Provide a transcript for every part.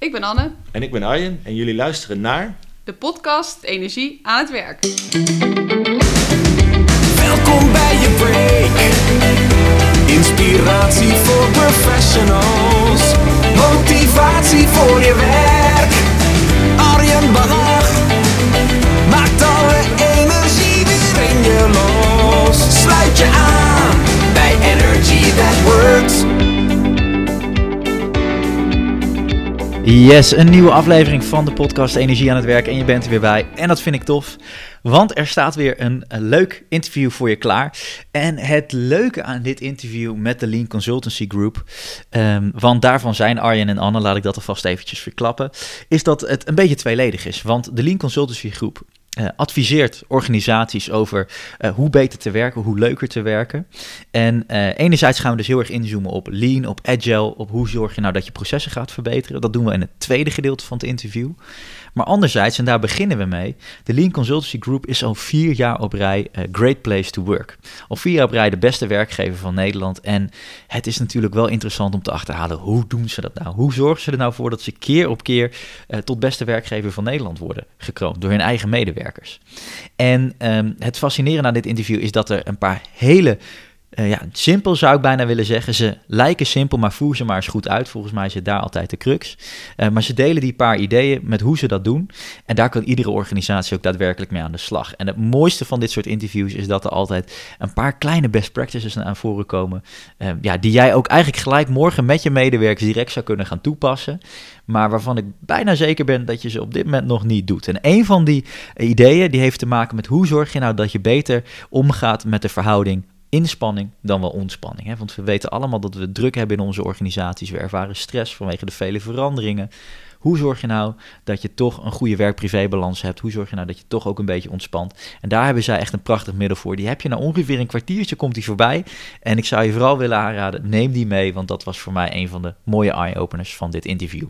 Ik ben Anne. En ik ben Arjen en jullie luisteren naar... De podcast Energie aan het werk. Welkom bij je break. Inspiratie voor professionals. Motivatie voor je werk. Arjen Bach maakt alle energie weer in je los. Sluit je aan bij Energy That Works. Yes, een nieuwe aflevering van de podcast Energie aan het Werk en je bent er weer bij. En dat vind ik tof, want er staat weer een, leuk interview voor je klaar. En het leuke aan dit interview met de Lean Consultancy Group, ehm, want daarvan zijn Arjen en Anne, laat ik dat alvast eventjes verklappen, is dat het een beetje tweeledig is. Want de Lean Consultancy Group uh, adviseert organisaties over uh, hoe beter te werken, hoe leuker te werken. En uh, enerzijds gaan we dus heel erg inzoomen op lean, op agile, op hoe zorg je nou dat je processen gaat verbeteren. Dat doen we in het tweede gedeelte van het interview. Maar anderzijds, en daar beginnen we mee, de Lean Consultancy Group is al vier jaar op rij uh, Great Place to Work. Al vier jaar op rij de beste werkgever van Nederland. En het is natuurlijk wel interessant om te achterhalen, hoe doen ze dat nou? Hoe zorgen ze er nou voor dat ze keer op keer uh, tot beste werkgever van Nederland worden gekroond door hun eigen medewerkers? En um, het fascinerende aan dit interview is dat er een paar hele uh, ja, simpel zou ik bijna willen zeggen. Ze lijken simpel, maar voer ze maar eens goed uit. Volgens mij zit daar altijd de crux. Uh, maar ze delen die paar ideeën met hoe ze dat doen. En daar kan iedere organisatie ook daadwerkelijk mee aan de slag. En het mooiste van dit soort interviews is dat er altijd een paar kleine best practices aan voren komen. Uh, ja, die jij ook eigenlijk gelijk morgen met je medewerkers direct zou kunnen gaan toepassen. Maar waarvan ik bijna zeker ben dat je ze op dit moment nog niet doet. En een van die ideeën die heeft te maken met hoe zorg je nou dat je beter omgaat met de verhouding inspanning dan wel ontspanning. Hè? Want we weten allemaal dat we druk hebben in onze organisaties. We ervaren stress vanwege de vele veranderingen. Hoe zorg je nou dat je toch een goede werk-privé-balans hebt? Hoe zorg je nou dat je toch ook een beetje ontspant? En daar hebben zij echt een prachtig middel voor. Die heb je nou ongeveer een kwartiertje, komt die voorbij. En ik zou je vooral willen aanraden, neem die mee, want dat was voor mij een van de mooie eye-openers van dit interview.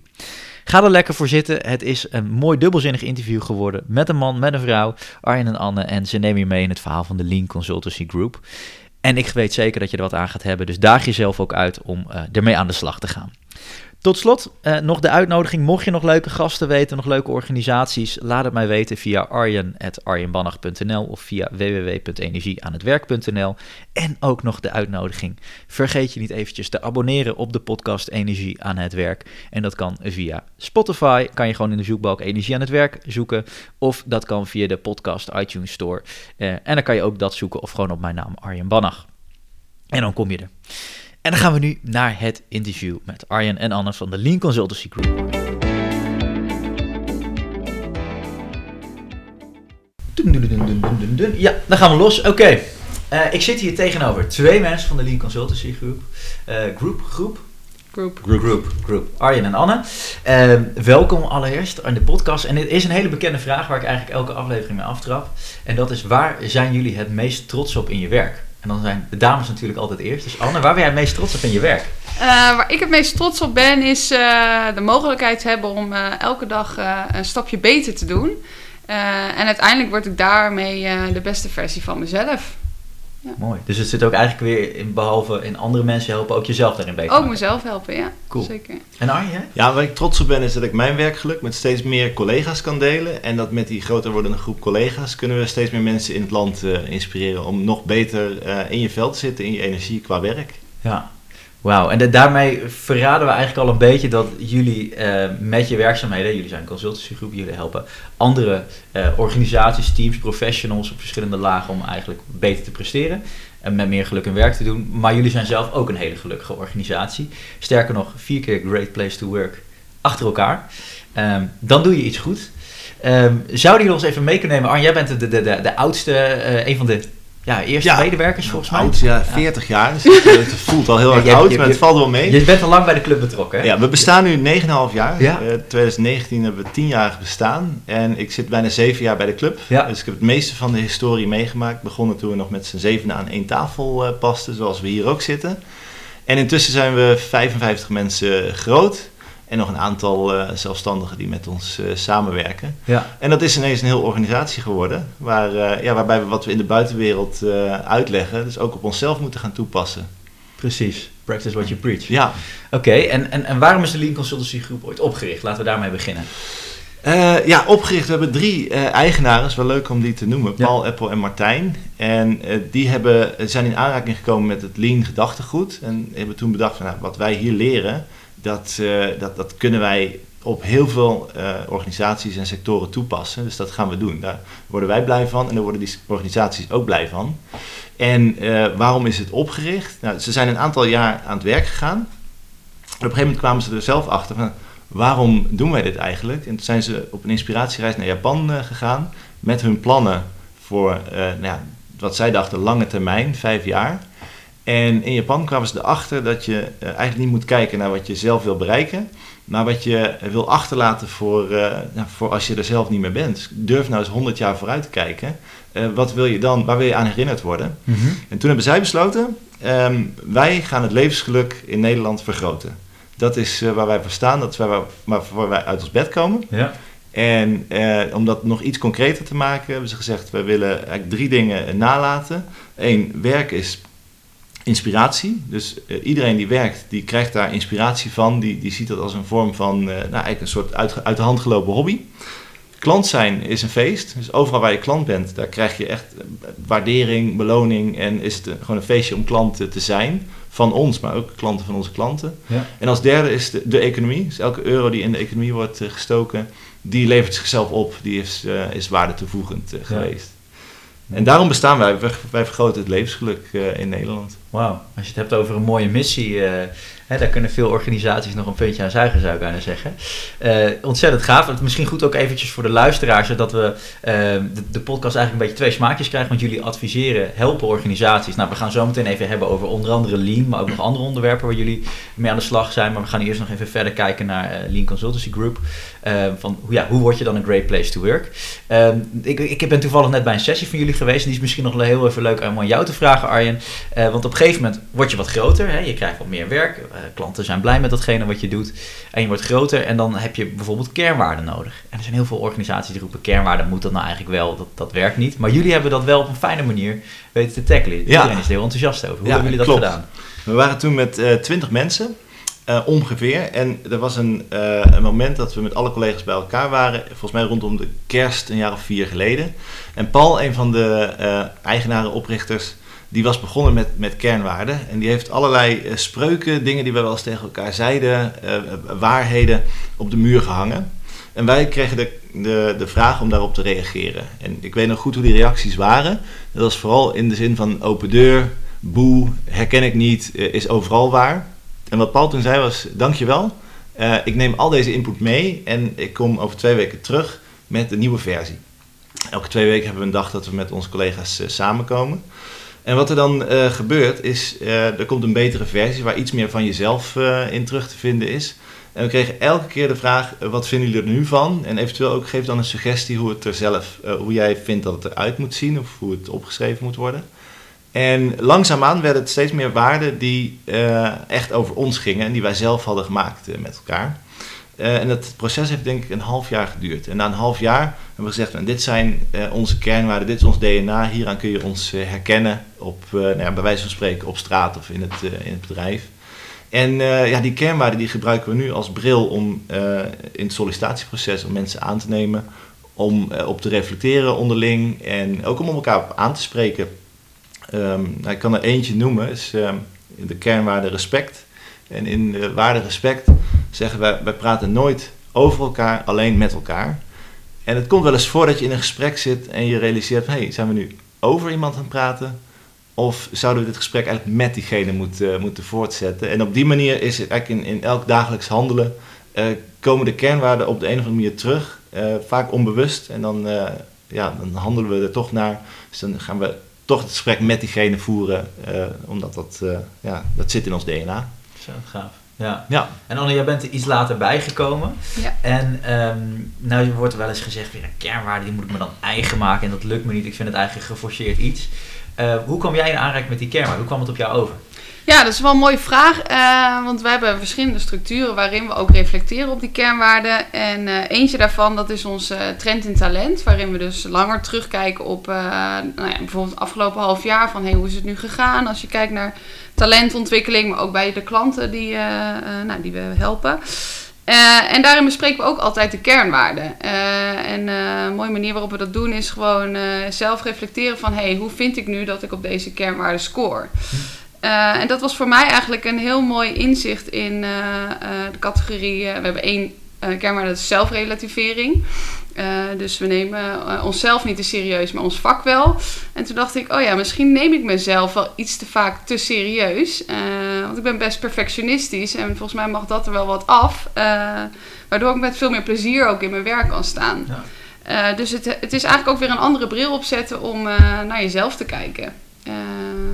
Ga er lekker voor zitten. Het is een mooi dubbelzinnig interview geworden met een man, met een vrouw, Arjen en Anne. En ze nemen je mee in het verhaal van de Lean Consultancy Group. En ik weet zeker dat je er wat aan gaat hebben. Dus daag jezelf ook uit om uh, ermee aan de slag te gaan. Tot slot uh, nog de uitnodiging. Mocht je nog leuke gasten weten, nog leuke organisaties, laat het mij weten via arjen.arjenbannach.nl of via www.energieaanhetwerk.nl. En ook nog de uitnodiging. Vergeet je niet eventjes te abonneren op de podcast Energie aan het Werk. En dat kan via Spotify. Kan je gewoon in de zoekbalk Energie aan het Werk zoeken. Of dat kan via de podcast iTunes Store. Uh, en dan kan je ook dat zoeken of gewoon op mijn naam Arjen Bannach. En dan kom je er. En dan gaan we nu naar het interview met Arjen en Anne van de Lean Consultancy Group. Ja, dan gaan we los. Oké, okay. uh, ik zit hier tegenover twee mensen van de Lean Consultancy Group. Uh, groep. Groep. Group, group, group. Arjen en Anne. Uh, welkom allereerst aan de podcast. En dit is een hele bekende vraag waar ik eigenlijk elke aflevering mee aftrap. En dat is, waar zijn jullie het meest trots op in je werk? En dan zijn de dames natuurlijk altijd eerst. Dus Anne, waar ben jij het meest trots op in je werk? Uh, waar ik het meest trots op ben, is uh, de mogelijkheid hebben om uh, elke dag een stapje beter te doen. en uiteindelijk word ik daarmee de beste versie van mezelf. Ja. Mooi. Dus het zit ook eigenlijk weer in, behalve in andere mensen helpen, ook jezelf daarin beter Ook maken. mezelf helpen, ja. Cool. Zeker. En Arjen? Ja, waar ik trots op ben is dat ik mijn werkgeluk met steeds meer collega's kan delen. En dat met die groter wordende groep collega's kunnen we steeds meer mensen in het land uh, inspireren om nog beter uh, in je veld te zitten, in je energie qua werk. Ja, Wauw, en daarmee verraden we eigenlijk al een beetje dat jullie uh, met je werkzaamheden, jullie zijn een consultancygroep, jullie helpen andere uh, organisaties, teams, professionals op verschillende lagen om eigenlijk beter te presteren en met meer geluk hun werk te doen. Maar jullie zijn zelf ook een hele gelukkige organisatie. Sterker nog, vier keer Great Place to Work achter elkaar. Um, dan doe je iets goed. Um, zouden jullie ons even mee kunnen nemen? Arjen, jij bent de, de, de, de oudste, uh, een van de ja, eerste Ja, medewerkers volgens mij. Oud, ja, 40 jaar. Dus het, het voelt al heel Ja, erg je- oud, je- maar je- het valt wel mee. Je bent al lang bij de club betrokken, hè? Ja, we bestaan nu 9,5 jaar. Ja. Eh, 2019 hebben we 10 jaar bestaan. En ik zit bijna 7 jaar bij de club. Ja. Dus ik heb het meeste van de historie meegemaakt. Begonnen toen we nog met z'n zevenen aan één tafel eh, pasten, zoals we hier ook zitten. En intussen zijn we 55 mensen groot. En nog een aantal eh, zelfstandigen die met ons eh, samenwerken. Ja. En dat is ineens een heel organisatie geworden. Waar, eh, ja, waarbij we wat we in de buitenwereld uitleggen, dus ook op onszelf moeten gaan toepassen. Precies. Practice what you preach. Ja, Oké, en, en, en waarom is de Lean Consultancy Groep ooit opgericht? Laten we daarmee beginnen. Ja, opgericht. We hebben drie eh, eigenaren. Is wel leuk om die te noemen. Ja. Paul, Apple en Martijn. En die hebben, zijn in aanraking gekomen met het lean gedachtegoed. En hebben toen bedacht van nou, wat wij hier leren, dat, eh, dat, dat kunnen wij op heel veel eh, organisaties en sectoren toepassen. Dus dat gaan we doen. Daar worden wij blij van en daar worden die organisaties ook blij van. En eh, waarom is het opgericht? Nou, ze zijn een aantal jaar aan het werk gegaan. Op een gegeven moment kwamen ze er zelf achter van waarom doen wij dit eigenlijk? En toen zijn ze op een inspiratiereis naar Japan gegaan met hun plannen voor nou ja, wat zij dachten lange termijn, vijf jaar. En in Japan kwamen ze erachter dat je eh, eigenlijk niet moet kijken naar wat je zelf wil bereiken, maar wat je wil achterlaten voor, eh, nou, voor als je er zelf niet meer bent. Durf nou eens 100 jaar vooruit te kijken. Eh, wat wil je dan, waar wil je aan herinnerd worden? En toen hebben zij besloten, ehm, wij gaan het levensgeluk in Nederland vergroten. Dat is waar wij voor staan, dat is waar wij, waarvoor wij uit ons bed komen. Ja. En eh, om dat nog iets concreter te maken, hebben ze gezegd: we willen eigenlijk drie dingen nalaten. Eén, werk is inspiratie. Dus eh, iedereen die werkt, die krijgt daar inspiratie van. Die, die ziet dat als een vorm van, eh, nou, eigenlijk een soort uit, uit de hand gelopen hobby. Klant zijn is een feest. Dus overal waar je klant bent, daar krijg je echt eh, waardering, beloning. En is het gewoon een feestje om klant te zijn. Van ons, maar ook klanten van onze klanten. Ja. En als derde is de, de economie. Dus elke euro die in de economie wordt gestoken, die levert zichzelf op. Die is, is waarde toevoegend geweest. En daarom bestaan wij. Wij, wij vergroten het levensgeluk in Nederland. Wauw, als je het hebt over een mooie missie, eh, daar kunnen veel organisaties nog een puntje aan zuigen, zou ik bijna zeggen. Eh, ontzettend gaaf. Misschien goed ook eventjes voor de luisteraars, zodat we eh, de, de podcast eigenlijk een beetje twee smaakjes krijgen. Want jullie adviseren, helpen organisaties. Nou, we gaan zo meteen even hebben over onder andere Lean, maar ook nog andere onderwerpen waar jullie mee aan de slag zijn. Maar we gaan eerst nog even verder kijken naar eh, Lean Consultancy Group. Eh, van hoe, ja, hoe word je dan een great place to work? Ehm, ik, ik ben toevallig net bij een sessie van jullie geweest. En die is misschien nog heel even leuk om aan jou te vragen, Arjen. Eh, want op een gegeven moment word je wat groter. Hè? Je krijgt wat meer werk. Eh, klanten zijn blij met datgene wat je doet. En je wordt groter. En dan heb je bijvoorbeeld kernwaarden nodig. En er zijn heel veel organisaties die roepen: kernwaarden moet dat nou eigenlijk wel. Dat, dat werkt niet. Maar jullie hebben dat wel op een fijne manier weten te tackelen. Iedereen is er heel enthousiast over. Hoe Ja, hebben jullie dat klopt. gedaan? We waren toen met eh, twintig mensen, eh, ongeveer. En er was een, een moment dat we met alle collega's bij elkaar waren. Volgens mij rondom de kerst, een jaar of vier geleden. En Paul, een van de eh, eigenaren, oprichters, die was begonnen met, met kernwaarden. En die heeft allerlei eh, spreuken, dingen die we wel eens tegen elkaar zeiden, eh, waarheden, op de muur gehangen. En wij kregen de, de, de vraag om daarop te reageren. En ik weet nog goed hoe die reacties waren. Dat was vooral in de zin van open deur, boe, herken ik niet, eh, is overal waar. En wat Paul toen zei was, dankjewel. Eh ik neem al deze input mee en ik kom over twee weken terug met de nieuwe versie. Elke twee weken hebben we een dag dat we met onze collega's eh, samenkomen. En wat er dan eh, gebeurt is, eh, er komt een betere versie waar iets meer van jezelf eh, in terug te vinden is. En we kregen elke keer de vraag, wat vinden jullie er nu van? En eventueel ook geef dan een suggestie hoe het er zelf, hoe jij vindt dat het eruit moet zien of hoe het opgeschreven moet worden. En langzaamaan werden het steeds meer waarden die echt over ons gingen en die wij zelf hadden gemaakt met elkaar. Eh, en dat proces heeft denk ik een half jaar geduurd. En na een half jaar hebben we gezegd, nou, dit zijn eh, onze kernwaarden, dit is ons DNA, hieraan kun je ons eh, herkennen op, nou ja, bij wijze van spreken op straat of in het, in het bedrijf. En ja, die kernwaarden die gebruiken we nu als bril om in het sollicitatieproces om mensen aan te nemen, om op te reflecteren onderling en ook om elkaar aan te spreken. Ehm, nou, ik kan er eentje noemen, is ehm, de kernwaarde respect. En in de waarde respect zeggen wij, wij praten nooit over elkaar, alleen met elkaar. En het komt wel eens voor dat je in een gesprek zit en je realiseert hé, hey, zijn we nu over iemand aan het praten? Of zouden we dit gesprek eigenlijk met diegene moeten, moeten voortzetten? En op die manier is het eigenlijk in, in elk dagelijks handelen, eh, komen de kernwaarden op de een of andere manier terug. eh, vaak onbewust. En dan, eh, ja, dan handelen we er toch naar. Dus dan gaan we toch het gesprek met diegene voeren. eh, omdat dat, eh, ja, dat zit in ons DNA. Zo gaaf. Ja. Ja. En Anne, jij bent er iets later bijgekomen. Ja. En ehm, nou wordt er wel eens gezegd, weer een kernwaarde die moet ik me dan eigen maken en dat lukt me niet. Ik vind het eigenlijk een geforceerd iets. Eh, hoe kwam jij in aanraking met die kernwaarde? Hoe kwam het op jou over? Ja, dat is wel een mooie vraag. eh, want we hebben verschillende structuren waarin we ook reflecteren op die kernwaarden. En eh, eentje daarvan, dat is onze trend in talent. Waarin we dus langer terugkijken op eh, nou ja, bijvoorbeeld het afgelopen half jaar. Van hey, hoe is het nu gegaan? Als je kijkt naar talentontwikkeling, maar ook bij de klanten die, eh, eh, nou, die we helpen. Eh, en daarin bespreken we ook altijd de kernwaarden. Eh, en eh, een mooie manier waarop we dat doen is gewoon eh, zelf reflecteren van... hey, hoe vind ik nu dat ik op deze kernwaarden score? Eh, en dat was voor mij eigenlijk een heel mooi inzicht in eh, eh, de categorie... we hebben één kernwaarde, dat is zelfrelativering. Dus we nemen onszelf niet te serieus, maar ons vak wel. En toen dacht ik, oh ja, misschien neem ik mezelf wel iets te vaak te serieus. Want ik ben best perfectionistisch en volgens mij mag dat er wel wat af. waardoor ik met veel meer plezier ook in mijn werk kan staan. Ja. Dus het, het is eigenlijk ook weer een andere bril opzetten om naar jezelf te kijken. Eh,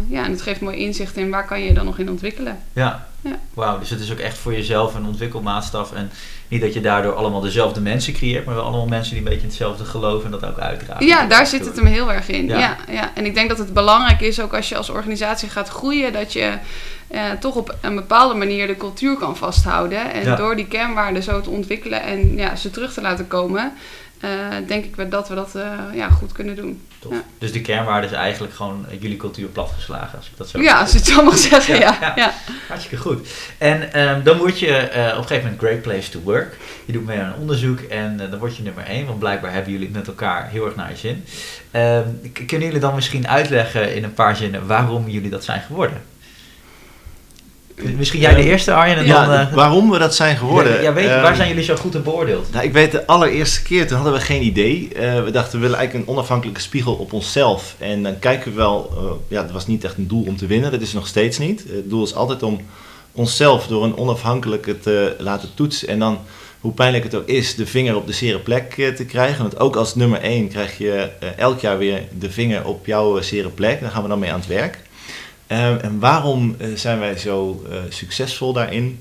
ja, en het geeft mooi inzicht in waar kan je dan nog in ontwikkelen. Ja. Ja. Wauw, dus het is ook echt voor jezelf een ontwikkelmaatstaf. En niet dat je daardoor allemaal dezelfde mensen creëert, maar wel allemaal mensen die een beetje hetzelfde geloven en dat ook uitdragen. Ja, daar zit het hem heel erg in. Ja. Ja. Ja, En ik denk dat het belangrijk is, ook als je als organisatie gaat groeien, dat je eh, toch op een bepaalde manier de cultuur kan vasthouden. En Ja. door die kernwaarden zo te ontwikkelen en ja, ze terug te laten komen, denk ik wel dat we dat eh, ja, goed kunnen doen. Ja. Dus de kernwaarde is eigenlijk gewoon eh, jullie cultuur platgeslagen, als ik dat zo Ja, als je het zo mag zeggen. Ja, Ja. Hartstikke goed. En ehm, dan word je eh, op een gegeven moment Great Place to Work. Je doet mee aan een onderzoek en eh, dan word je nummer 1, want blijkbaar hebben jullie het met elkaar heel erg naar je zin. Ehm, kunnen jullie dan misschien uitleggen in een paar zinnen waarom jullie dat zijn geworden? Misschien jij de eerste, Arjen, en Ja, dan... eh, waarom we dat zijn geworden. Ja, ja, weet je, Ehm, waar zijn jullie zo goed in beoordeeld? Nou, ik weet de allereerste keer, toen hadden we geen idee. Eh, we dachten, we willen eigenlijk een onafhankelijke spiegel op onszelf. En dan kijken we wel, eh, ja, het was niet echt een doel om te winnen, dat is nog steeds niet. Het doel is altijd om onszelf door een onafhankelijke te laten toetsen. En dan, hoe pijnlijk het ook is, de vinger op de zere plek eh, te krijgen. Want ook als nummer 1 krijg je eh, elk jaar weer de vinger op jouw eh, zere plek. Daar gaan we dan mee aan het werk. Eh, en waarom eh, zijn wij zo eh, succesvol daarin?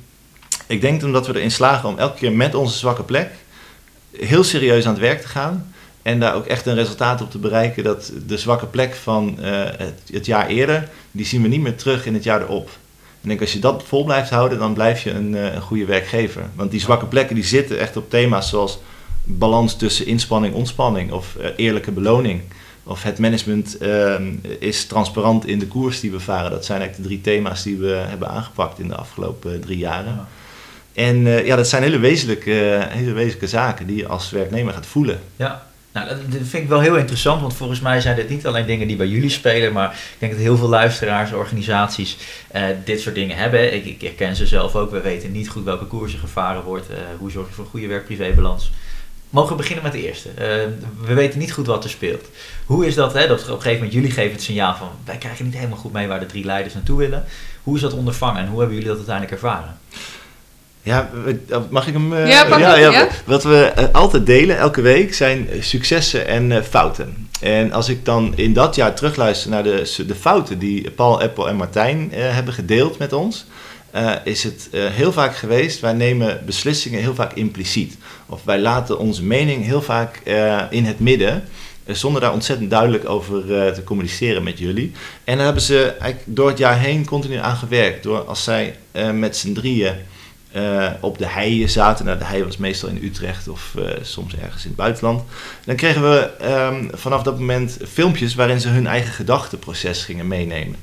Ik denk omdat we erin slagen om elke keer met onze zwakke plek heel serieus aan het werk te gaan. En daar ook echt een resultaat op te bereiken dat de zwakke plek van eh, het, het jaar eerder, die zien we niet meer terug in het jaar erop. En ik denk als je dat vol blijft houden, dan blijf je een, een goede werkgever. Want die zwakke plekken die zitten echt op thema's zoals balans tussen inspanning ontspanning of eerlijke beloning. Of het management ehm, is transparant in de koers die we varen. Dat zijn eigenlijk de drie thema's die we hebben aangepakt in de afgelopen eh, drie jaren. Ja. En eh, ja, dat zijn hele wezenlijke, hele wezenlijke zaken die je als werknemer gaat voelen. Ja, nou, dat vind ik wel heel interessant, want volgens mij zijn dit niet alleen dingen die bij jullie spelen, maar ik denk dat heel veel luisteraars, organisaties eh, dit soort dingen hebben. Ik, ik herken ze zelf ook. We weten niet goed welke koers er gevaren wordt. eh, hoe zorg je voor een goede werk-privébalans? Mogen we beginnen met de eerste? Eh, we weten niet goed wat er speelt. Hoe is dat, hè, dat op een gegeven moment jullie geven het signaal van wij krijgen niet helemaal goed mee waar de drie leiders naartoe willen. Hoe is dat ondervangen en hoe hebben jullie dat uiteindelijk ervaren? Ja, we- mag ik hem? eh, Ja, pak ja. Wat we eh, altijd delen elke week zijn eh, successen en eh, fouten. En als ik dan in dat jaar terugluister naar de, de fouten die Paul, Apple en Martijn eh, hebben gedeeld met ons, eh, is het eh, heel vaak geweest, wij nemen beslissingen heel vaak impliciet. Of wij laten onze mening heel vaak eh, in het midden, eh, zonder daar ontzettend duidelijk over eh, te communiceren met jullie. En daar hebben ze eigenlijk door het jaar heen continu aan gewerkt. Door als zij met z'n drieën op de heien zaten. Nou, de hei was meestal in Utrecht of soms ergens in het buitenland. Dan kregen we ehm, vanaf dat moment filmpjes waarin ze hun eigen gedachteproces gingen meenemen.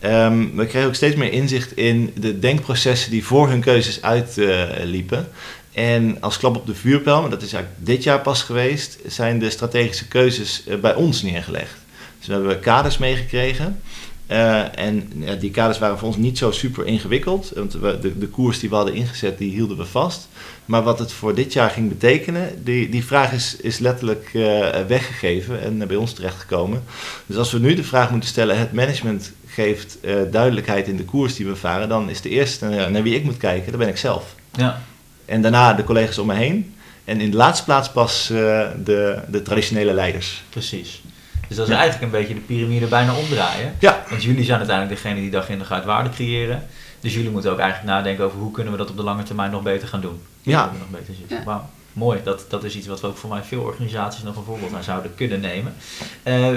Ehm, we kregen ook steeds meer inzicht in de denkprocessen die voor hun keuzes uitliepen. En als klap op de vuurpijl, maar dat is eigenlijk dit jaar pas geweest, zijn de strategische keuzes eh, bij ons neergelegd. Dus we hebben kaders meegekregen. Eh, en ja, die kaders waren voor ons niet zo super ingewikkeld. Want we, de, de koers die we hadden ingezet, die hielden we vast. Maar wat het voor dit jaar ging betekenen, die, die vraag is, is letterlijk eh, weggegeven en bij ons terechtgekomen. Dus als we nu de vraag moeten stellen, het management geeft duidelijkheid in de koers die we varen, dan is de eerste naar wie ik moet kijken, dat ben ik zelf. Ja, En daarna de collega's om me heen. En in de laatste plaats pas eh, de, de traditionele leiders. precies. Dus dat is Ja. eigenlijk een beetje de piramide bijna omdraaien. Ja, Want jullie zijn uiteindelijk degene die dag in dag uit waarde creëren. Dus jullie moeten ook eigenlijk nadenken over hoe kunnen we dat op de lange termijn nog beter gaan doen. Ja. We Nog beter zitten. Ja. Mooi. Dat, dat is iets wat we ook voor mij veel organisaties nog een voorbeeld aan zouden kunnen nemen. Eh,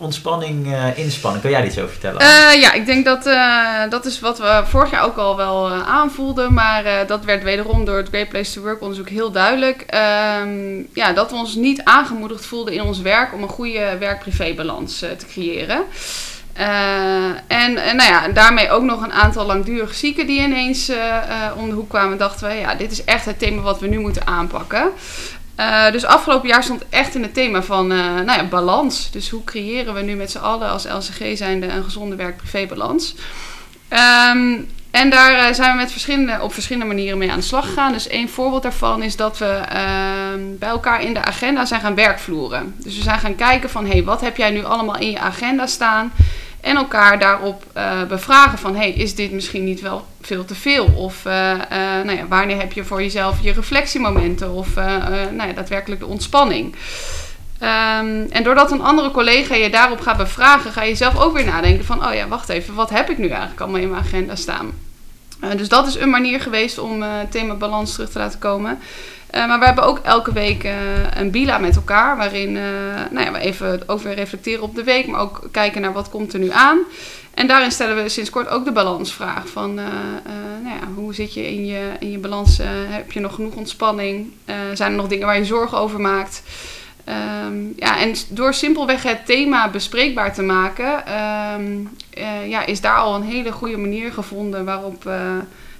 ontspanning, eh, inspanning. Kan jij iets over vertellen? Eh, ja, ik denk dat eh, dat is wat we vorig jaar ook al wel aanvoelden. Maar dat werd wederom door het Great Place to Work onderzoek heel duidelijk. Ehm, ja, dat we ons niet aangemoedigd voelden in ons werk om een goede werk-privé-balans te creëren. En, nou ja, daarmee ook nog een aantal langdurig zieken die ineens om de hoek kwamen. Dachten we, ja, dit is echt het thema wat we nu moeten aanpakken. Eh, dus afgelopen jaar stond echt in het thema van eh, nou ja, balans. Dus hoe creëren we nu met z'n allen als LCG zijnde een gezonde werk-privé-balans? Ehm, en daar eh, zijn we met verschillende, op verschillende manieren mee aan de slag gegaan. Dus één voorbeeld daarvan is dat we ehm, bij elkaar in de agenda zijn gaan werkvloeren. Dus we zijn gaan kijken van, hé, hey, wat heb jij nu allemaal in je agenda staan? En elkaar daarop eh, bevragen van, hey, is dit misschien niet wel veel te veel? Of eh, eh, nou ja, wanneer heb je voor jezelf je reflectiemomenten? Of nou ja, daadwerkelijk de ontspanning? Ehm, en doordat een andere collega je daarop gaat bevragen, ga je zelf ook weer nadenken van, oh ja, wacht even, wat heb ik nu eigenlijk allemaal in mijn agenda staan? Eh, dus dat is een manier geweest om eh, het thema balans terug te laten komen. Eh, maar we hebben ook elke week een bila met elkaar, waarin nou ja, we even weer reflecteren op de week, maar ook kijken naar wat komt er nu aan. En daarin stellen we sinds kort ook de balansvraag van, nou ja, hoe zit je in je, in je balans? Heb je nog genoeg ontspanning? Zijn er nog dingen waar je zorgen over maakt? Ehm, ja, en door simpelweg het thema bespreekbaar te maken, ehm, eh, ja, is daar al een hele goede manier gevonden waarop, eh,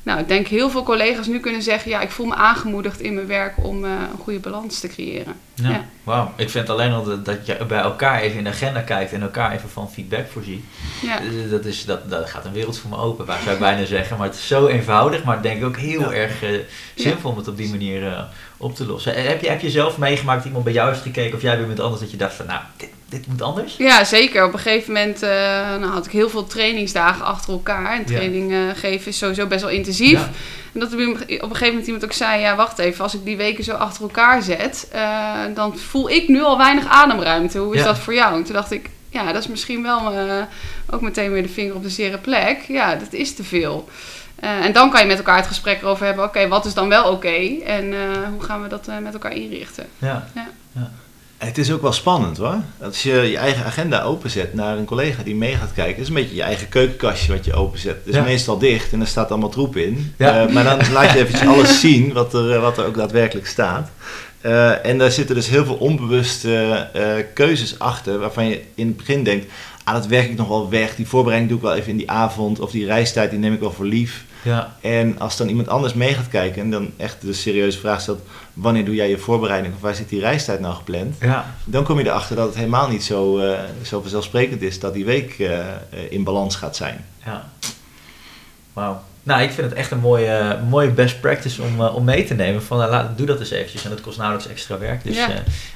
nou, ik denk heel veel collega's nu kunnen zeggen, ja, ik voel me aangemoedigd in mijn werk om eh, een goede balans te creëren. Ja. Ja. Wauw, ik vind alleen al dat, dat je bij elkaar even in de agenda kijkt en elkaar even van feedback voorziet. Ja, Dat, is, dat, dat gaat een wereld voor me open, waar zou ik bijna zeggen. Maar het is zo eenvoudig, maar ik denk ook heel Ja. erg zinvol om het op die manier eh, op te lossen. En heb je, heb je zelf meegemaakt dat iemand bij jou heeft gekeken of jij bij iemand anders dat je dacht van nou, dit, dit moet anders? ja zeker. Op een gegeven moment eh, nou, had ik heel veel trainingsdagen achter elkaar. En training eh, geven is sowieso best wel intensief. Ja. En dat op een gegeven moment iemand ook zei, ja wacht even, als ik die weken zo achter elkaar zet, eh, dan voel ik nu al weinig ademruimte. Hoe is Ja. dat voor jou? En toen dacht ik, ja, dat is misschien wel eh, ook meteen weer de vinger op de zere plek. Ja, dat is te veel. Eh, en dan kan je met elkaar het gesprek erover hebben, oké, wat is dan wel oké? En eh, hoe gaan we dat eh, met elkaar inrichten? Ja. Het is ook wel spannend hoor. Als je je eigen agenda openzet naar een collega die mee gaat kijken, is een beetje je eigen keukenkastje wat je openzet. Het is Ja. meestal dicht en er staat allemaal troep in. Ja. Eh, maar dan laat je eventjes alles zien wat er, wat er ook daadwerkelijk staat. Eh, en daar zitten dus heel veel onbewuste eh, keuzes achter waarvan je in het begin denkt, ah dat werk ik nog wel weg, die voorbereiding doe ik wel even in die avond of die reistijd die neem ik wel voor lief. Ja. En als dan iemand anders mee gaat kijken en dan echt de serieuze vraag stelt, wanneer doe jij je voorbereiding of waar zit die reistijd nou gepland? Ja. Dan kom je erachter dat het helemaal niet zo, eh, zo vanzelfsprekend is dat die week eh, eh, in balans gaat zijn. Ja. Wauw. Nou, ik vind het echt een mooie, mooie best practice om, eh, om mee te nemen. Van, nou, laat, doe dat eens eventjes. En dat kost nauwelijks extra werk. Dus Ja.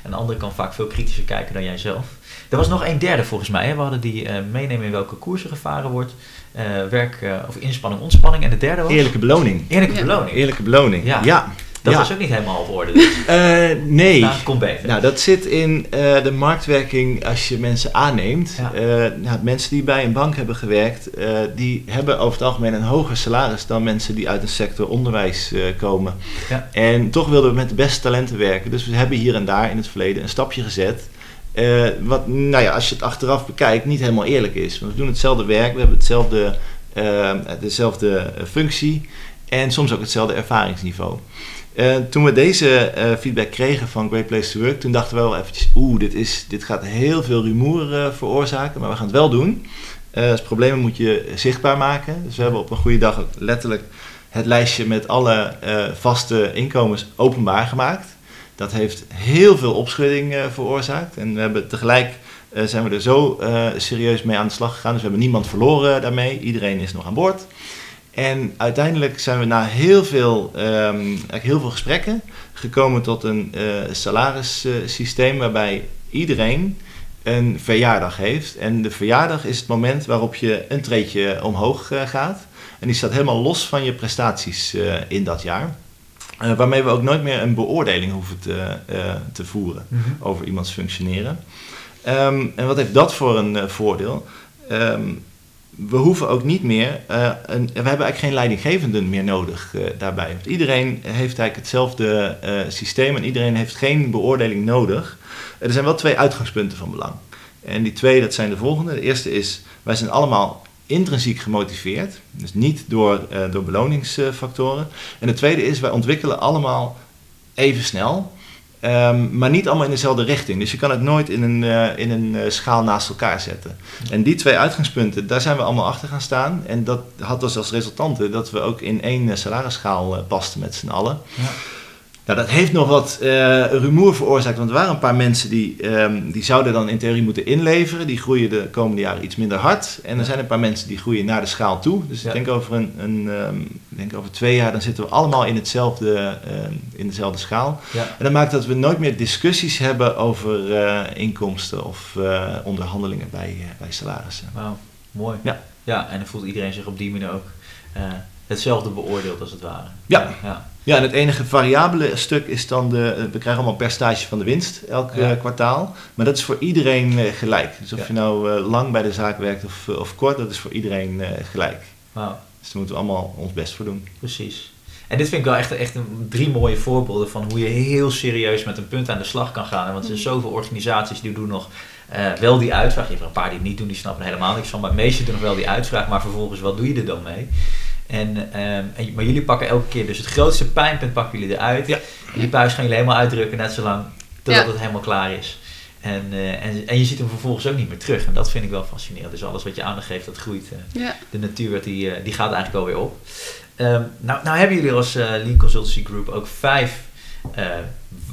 een ander kan vaak veel kritischer kijken dan jij zelf. Er was nog een derde volgens mij. Hè? We hadden die eh, meenemen in welke koersen gevaren wordt. Eh, werk eh, of inspanning, ontspanning. En de derde was? Eerlijke beloning. Eerlijke Ja. beloning. Eerlijke beloning. Ja. ja. Dat Ja. was ook niet helemaal op orde. Dus. Eh, nee. Nou, komt beter. Nou, dat zit in eh, de marktwerking als je mensen aanneemt. Ja. Eh, nou, mensen die bij een bank hebben gewerkt, eh, die hebben over het algemeen een hoger salaris dan mensen die uit een sector onderwijs eh, komen. Ja. En toch wilden we met de beste talenten werken. Dus we hebben hier en daar in het verleden een stapje gezet. Eh, wat, nou ja, als je het achteraf bekijkt, niet helemaal eerlijk is. We doen hetzelfde werk, we hebben hetzelfde, eh, dezelfde eh, functie en soms ook hetzelfde ervaringsniveau. Toen we deze feedback kregen van Great Place to Work, toen dachten we wel eventjes, oeh, dit, is, dit gaat heel veel rumoer veroorzaken, maar we gaan het wel doen. Dus problemen moet je zichtbaar maken. Dus we hebben op een goede dag letterlijk het lijstje met alle vaste inkomens openbaar gemaakt. Dat heeft heel veel opschudding eh, veroorzaakt. En we hebben tegelijk eh, zijn we er zo eh, serieus mee aan de slag gegaan. Dus we hebben niemand verloren daarmee. Iedereen is nog aan boord. En uiteindelijk zijn we na heel veel, eigenlijk heel veel gesprekken gekomen tot een eh salarissysteem waarbij iedereen een verjaardag heeft. En de verjaardag is het moment waarop je een treedje omhoog gaat. En die staat helemaal los van je prestaties in dat jaar. Eh, waarmee we ook nooit meer een beoordeling hoeven te, eh, te voeren Mhm. over iemands functioneren. Ehm, en wat heeft dat voor een eh, voordeel? Ehm, we hoeven ook niet meer, een, we hebben eigenlijk geen leidinggevenden meer nodig daarbij. Want iedereen heeft eigenlijk hetzelfde systeem en iedereen heeft geen beoordeling nodig. Er zijn wel twee uitgangspunten van belang. En die twee, dat zijn de volgende. De eerste is, wij zijn allemaal intrinsiek gemotiveerd. Dus niet door, eh, door beloningsfactoren. En de tweede is, wij ontwikkelen allemaal even snel. Ehm, maar niet allemaal in dezelfde richting. Dus je kan het nooit in een, eh, in een eh, schaal naast elkaar zetten. En die twee uitgangspunten, daar zijn we allemaal achter gaan staan. En dat had dus als resultante dat we ook in één salarisschaal pasten met z'n allen. Ja. Nou, dat heeft nog wat eh, rumoer veroorzaakt, want er waren een paar mensen die, ehm, die zouden dan in theorie moeten inleveren. Die groeien de komende jaren iets minder hard. En er Ja. zijn een paar mensen die groeien naar de schaal toe. Dus Ja. ik denk over, een, een, ehm, denk over twee jaar, dan zitten we allemaal in, hetzelfde, ehm, in dezelfde schaal. Ja. En dat maakt dat we nooit meer discussies hebben over eh, inkomsten of eh, onderhandelingen bij, bij salarissen. Wauw, mooi. Ja. ja, en dan voelt iedereen zich op die manier ook hetzelfde beoordeeld als het ware. Ja. ja. Ja, en het enige variabele stuk is dan de. We krijgen allemaal percentage van de winst elk Ja. eh, kwartaal. Maar dat is voor iedereen eh, gelijk. Dus of Ja. je nou eh, lang bij de zaak werkt of, eh, of kort, dat is voor iedereen eh, gelijk. Wauw. Dus daar moeten we allemaal ons best voor doen. Precies. En dit vind ik wel echt, echt een, drie mooie voorbeelden van hoe je heel serieus met een punt aan de slag kan gaan. Want er zijn zoveel organisaties die doen nog eh, wel die uitvraag. Je hebt er een paar die het niet doen, die snappen er helemaal niks van. Maar de meeste doen nog wel die uitvraag, maar vervolgens wat doe je er dan mee? En, ehm, en, maar jullie pakken elke keer dus het grootste pijnpunt pakken jullie eruit. Ja. En die puis gaan jullie helemaal uitdrukken, net zolang totdat Ja. het helemaal klaar is. En, eh, en, en je ziet hem vervolgens ook niet meer terug. En dat vind ik wel fascinerend. Dus alles wat je aandacht geeft, dat groeit. eh, Ja. de natuur die, eh, die gaat eigenlijk alweer op. Ehm, nou, nou hebben jullie als eh Lean Consultancy Group ook vijf eh,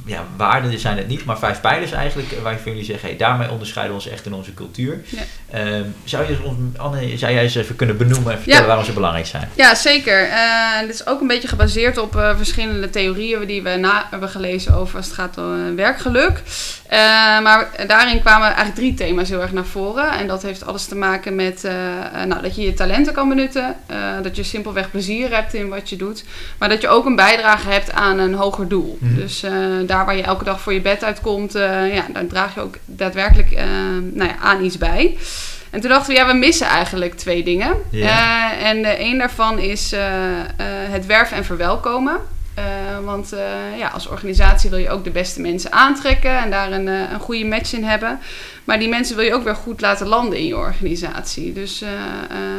ja, waarden, zijn het niet, maar vijf pijlers eigenlijk, waarvan jullie zeggen, hey, daarmee onderscheiden we ons echt in onze cultuur. Ja. Ehm, zou, je ons, Anne, zou jij eens even kunnen benoemen en vertellen Ja. waarom ze belangrijk zijn? Ja, zeker. Eh, dit is ook een beetje gebaseerd op eh, verschillende theorieën die we na hebben gelezen over als het gaat om eh, werkgeluk. Eh, maar daarin kwamen eigenlijk drie thema's heel erg naar voren. En dat heeft alles te maken met nou, dat je je talenten kan benutten. dat je simpelweg plezier hebt in wat je doet. Maar dat je ook een bijdrage hebt aan een hoger doel. Mhm. Dus eh, daar waar je elke dag voor je bed uitkomt, eh, ja, daar draag je ook daadwerkelijk eh, nou ja, aan iets bij. En toen dachten we, ja, we missen eigenlijk twee dingen. Ja. Eh, en de een daarvan is het werven en verwelkomen. Want ja, als organisatie wil je ook de beste mensen aantrekken en daar een, een goede match in hebben. Maar die mensen wil je ook weer goed laten landen in je organisatie. Dus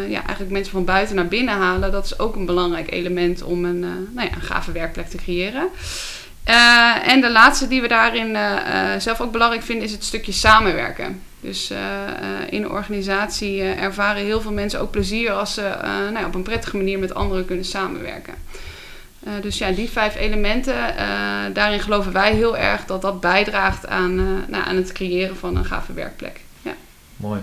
ja, eigenlijk mensen van buiten naar binnen halen, dat is ook een belangrijk element om een, eh, nou ja, een gave werkplek te creëren. Eh, en de laatste die we daarin eh, eh, zelf ook belangrijk vinden, is het stukje samenwerken. Dus in een organisatie ervaren heel veel mensen ook plezier als ze nou ja, op een prettige manier met anderen kunnen samenwerken. Dus ja, die vijf elementen, daarin geloven wij heel erg dat dat bijdraagt aan, nou, aan het creëren van een gave werkplek. Ja. Mooi.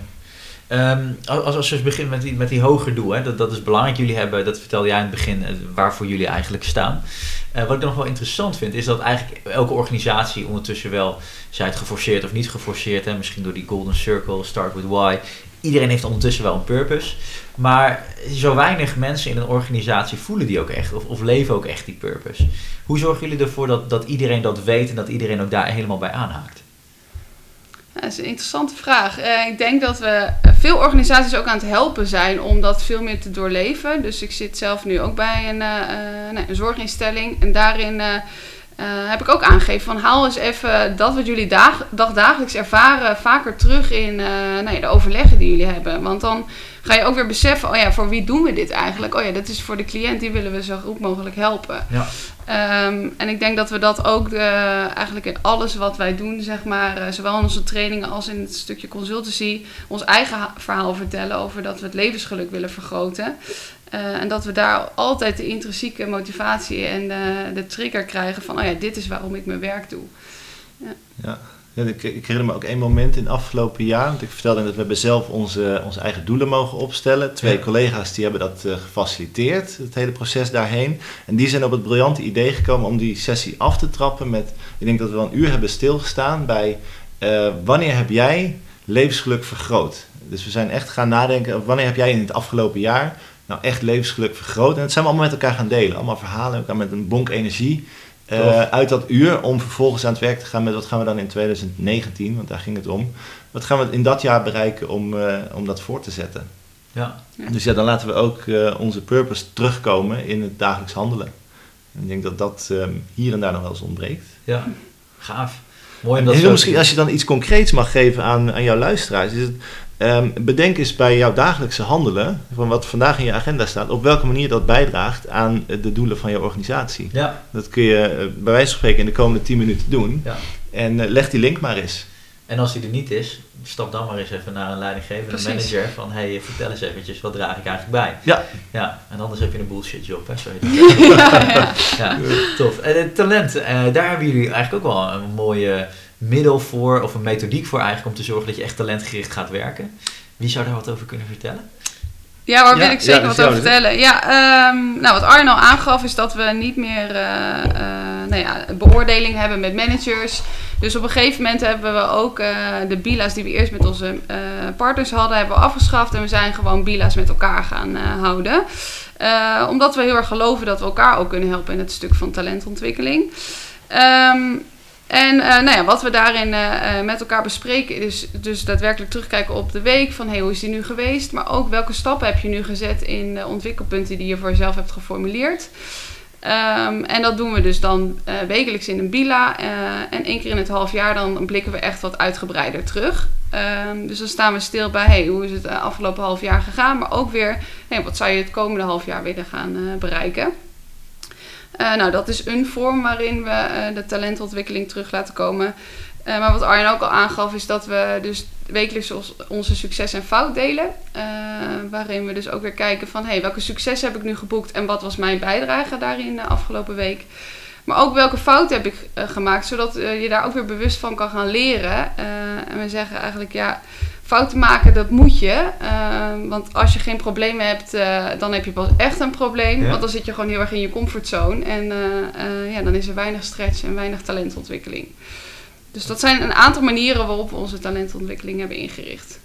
Ehm, als, als we beginnen met die, met die hoger doel, hè, dat, dat is belangrijk. Jullie hebben, dat vertelde jij in het begin, eh, waarvoor jullie eigenlijk staan. Eh, wat ik nog wel interessant vind, is dat eigenlijk elke organisatie ondertussen wel, zij het geforceerd of niet geforceerd, hè, misschien door die golden circle, start with why. Iedereen heeft ondertussen wel een purpose. Maar zo weinig mensen in een organisatie voelen die ook echt, of, of leven ook echt die purpose. Hoe zorgen jullie ervoor dat, dat iedereen dat weet en dat iedereen ook daar helemaal bij aanhaakt? Dat is een interessante vraag. Eh, ik denk dat we veel organisaties ook aan het helpen zijn om dat veel meer te doorleven. Dus ik zit zelf nu ook bij een, eh, eh, een zorginstelling. En daarin eh, heb ik ook aangegeven van haal eens even dat wat jullie dag, dagdagelijks ervaren vaker terug in eh, nou ja, de overleggen die jullie hebben. Want dan ga je ook weer beseffen, oh ja, voor wie doen we dit eigenlijk? Oh ja, dat is voor de cliënt, die willen we zo goed mogelijk helpen. Ja. Ehm, en ik denk dat we dat ook eh, eigenlijk in alles wat wij doen, zeg maar, zowel in onze trainingen als in het stukje consultancy, ons eigen ha- verhaal vertellen over dat we het levensgeluk willen vergroten. Eh, en dat we daar altijd de intrinsieke motivatie en de, de trigger krijgen van, oh ja, dit is waarom ik mijn werk doe. Ja. Ja, ik, ik herinner me ook één moment in het afgelopen jaar. Want ik vertelde dat we hebben zelf onze, onze eigen doelen mogen opstellen. Twee Ja. collega's die hebben dat eh, gefaciliteerd, het hele proces daarheen. En die zijn op het briljante idee gekomen om die sessie af te trappen met... Ik denk dat we wel een uur hebben stilgestaan bij... eh, wanneer heb jij levensgeluk vergroot? Dus we zijn echt gaan nadenken... over wanneer heb jij in het afgelopen jaar nou echt levensgeluk vergroot? En dat zijn we allemaal met elkaar gaan delen. Allemaal verhalen, elkaar met een bonk energie... eh, uit dat uur om vervolgens aan het werk te gaan met wat gaan we dan in 2019, want daar ging het om. Wat gaan we in dat jaar bereiken om, eh, om dat voor te zetten? Ja. Dus ja, dan laten we ook eh, onze purpose terugkomen in het dagelijks handelen. En ik denk dat dat ehm, hier en daar nog wel eens ontbreekt. Ja. Gaaf. Mooi om En dat heel misschien, als je dan iets concreets mag geven aan, aan jouw luisteraars, is het, ehm, bedenk eens bij jouw dagelijkse handelen, van wat vandaag in je agenda staat, op welke manier dat bijdraagt aan de doelen van je organisatie. Ja, Dat kun je eh, bij wijze van spreken in de komende 10 minuten doen. ja. En eh, leg die link maar eens. En als die er niet is, stap dan maar eens even naar een leidinggevende Precies. manager van hey, vertel eens eventjes, wat draag ik eigenlijk bij? Ja. Ja, en anders heb je een bullshit job, hè, het. ja, tof. En het talent, eh, daar hebben jullie eigenlijk ook wel een mooie middel voor, of een methodiek voor eigenlijk, om te zorgen dat je echt talentgericht gaat werken. Wie zou daar wat over kunnen vertellen? Ja, waar Ja, wil ik zeker ja, wat over vertellen. Ja, ehm, nou, wat Arno aangaf is dat we niet meer eh, eh, nou ja, beoordeling hebben met managers. Dus op een gegeven moment hebben we ook eh, de bila's die we eerst met onze eh, partners hadden, hebben we afgeschaft. En we zijn gewoon bila's met elkaar gaan eh, houden. Eh, omdat we heel erg geloven dat we elkaar ook kunnen helpen in het stuk van talentontwikkeling. Ehm, en eh, nou ja, wat we daarin eh, eh, met elkaar bespreken is dus daadwerkelijk terugkijken op de week. Van hey, hoe is die nu geweest? Maar ook welke stappen heb je nu gezet in de ontwikkelpunten die je voor jezelf hebt geformuleerd. Ehm, en dat doen we dus dan wekelijks in een bila. en één keer in het half jaar dan blikken we echt wat uitgebreider terug. Ehm, dus dan staan we stil bij hey, hoe is het afgelopen half jaar gegaan. Maar ook weer wat zou je het komende half jaar willen gaan bereiken. Eh, nou, dat is een vorm waarin we eh, de talentontwikkeling terug laten komen. Eh, maar wat Arjen ook al aangaf, is dat we dus wekelijks onze succes en fout delen. Waarin we dus ook weer kijken van, hey, welke succes heb ik nu geboekt en wat was mijn bijdrage daarin de afgelopen week. Maar ook welke fout heb ik gemaakt, zodat je daar ook weer bewust van kan gaan leren. En we zeggen eigenlijk, ja, fouten maken, dat moet je. Eh, want als je geen probleem hebt, eh, dan heb je pas echt een probleem. Ja. Want dan zit je gewoon heel erg in je comfortzone. En eh, eh, ja, dan is er weinig stretch en weinig talentontwikkeling. Dus dat zijn een aantal manieren waarop we onze talentontwikkeling hebben ingericht.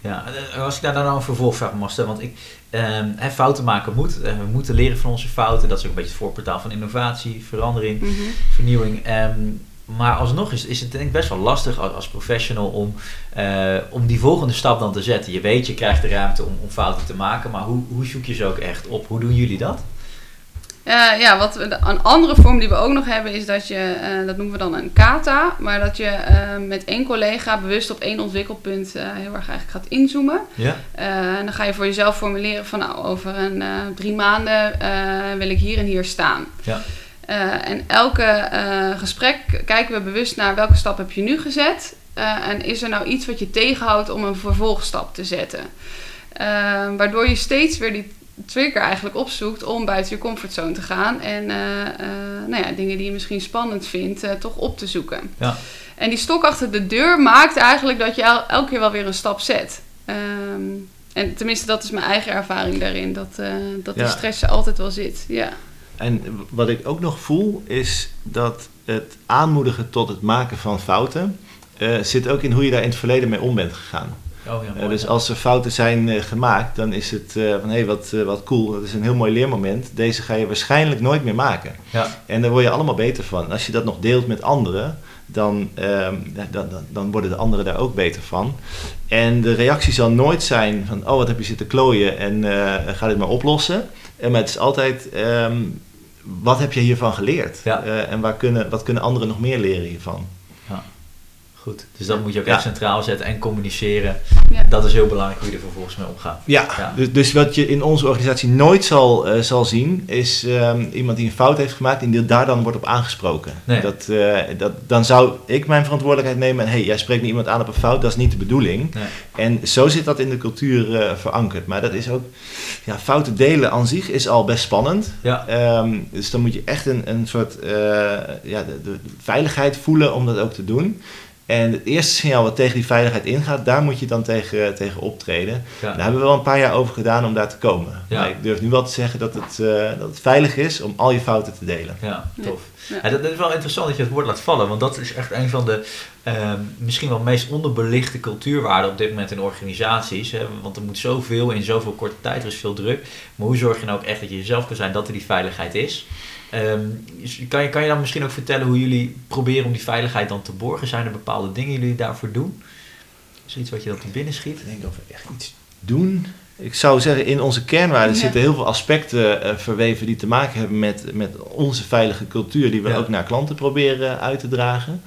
Ja, en als ik daar dan een vervolgvraag op mag stellen, want ik, ehm, fouten maken moet. Eh, we moeten leren van onze fouten. Dat is ook een beetje het voorportaal van innovatie, verandering, Mhm. vernieuwing. Ehm, maar alsnog is, is het denk ik best wel lastig als, als professional om, eh, om die volgende stap dan te zetten. Je weet, je krijgt de ruimte om, om fouten te maken, maar hoe, hoe zoek je ze ook echt op? Hoe doen jullie dat? Eh, ja, wat we, een andere vorm die we ook nog hebben is dat je, eh, dat noemen we dan een kata, maar dat je met één collega bewust op één ontwikkelpunt heel erg eigenlijk gaat inzoomen. Ja. En dan ga je voor jezelf formuleren van nou, over een drie maanden wil ik hier en hier staan. Ja. Eh, en elke eh, gesprek kijken we bewust naar welke stap heb je nu gezet. eh, en is er nou iets wat je tegenhoudt om een vervolgstap te zetten. Waardoor je steeds weer die trigger eigenlijk opzoekt om buiten je comfortzone te gaan. En nou ja, dingen die je misschien spannend vindt, toch op te zoeken. Ja. En die stok achter de deur maakt eigenlijk dat je el- elke keer wel weer een stap zet. Ehm, en tenminste, dat is mijn eigen ervaring daarin. Dat, dat Ja. die stress er altijd wel zit. Ja. En wat ik ook nog voel is dat het aanmoedigen tot het maken van fouten eh, zit ook in hoe je daar in het verleden mee om bent gegaan. Oh, ja, Eh, dus als er fouten zijn eh, gemaakt, dan is het van hé, hey, wat, wat cool, dat is een heel mooi leermoment. Deze ga je waarschijnlijk nooit meer maken. Ja. En daar word je allemaal beter van. Als je dat nog deelt met anderen, dan, ehm, dan, dan, dan worden de anderen daar ook beter van. En de reactie zal nooit zijn van, oh wat heb je zitten klooien en ga dit maar oplossen. Eh, maar het is altijd, ehm, wat heb je hiervan geleerd? Ja. Eh, en waar kunnen, wat kunnen anderen nog meer leren hiervan? Goed, dus dat moet je ook Ja. echt centraal zetten en communiceren. Ja. Dat is heel belangrijk hoe je er vervolgens mee omgaat. Ja, Ja. Dus, dus wat je in onze organisatie nooit zal, eh, zal zien, is ehm, iemand die een fout heeft gemaakt en die daar dan wordt op aangesproken. Nee. Dat, eh, dat, dan zou ik mijn verantwoordelijkheid nemen en hey, jij spreekt nu iemand aan op een fout, dat is niet de bedoeling. Nee. En zo zit dat in de cultuur eh, verankerd. Maar dat is ook, ja, fouten delen aan zich is al best spannend. Ja, Ehm, dus dan moet je echt een, een soort eh, ja, de, de veiligheid voelen om dat ook te doen. En het eerste signaal wat tegen die veiligheid ingaat, daar moet je dan tegen, tegen optreden. ja. Daar hebben we wel een paar jaar over gedaan om daar te komen. Ja. Maar ik durf nu wel te zeggen dat het, eh, dat het veilig is om al je fouten te delen. Ja, tof. Ja. Ja, dat, dat is wel interessant dat je het woord laat vallen, want dat is echt een van de ehm, misschien wel meest onderbelichte cultuurwaarden op dit moment in organisaties. Hè? Want er moet zoveel in zoveel korte tijd, er is veel druk. Maar hoe zorg je nou ook echt dat je jezelf kan zijn, dat er die veiligheid is? Ehm, kan, je, kan je dan misschien ook vertellen hoe jullie proberen om die veiligheid dan te borgen? Zijn er bepaalde dingen die jullie daarvoor doen? Is er iets wat je dan te binnen schiet? Ik denk of we echt iets doen. Ik zou zeggen, in onze kernwaarden Ja. zitten heel veel aspecten eh, verweven die te maken hebben met, met onze veilige cultuur, die we Ja. ook naar klanten proberen uit te dragen.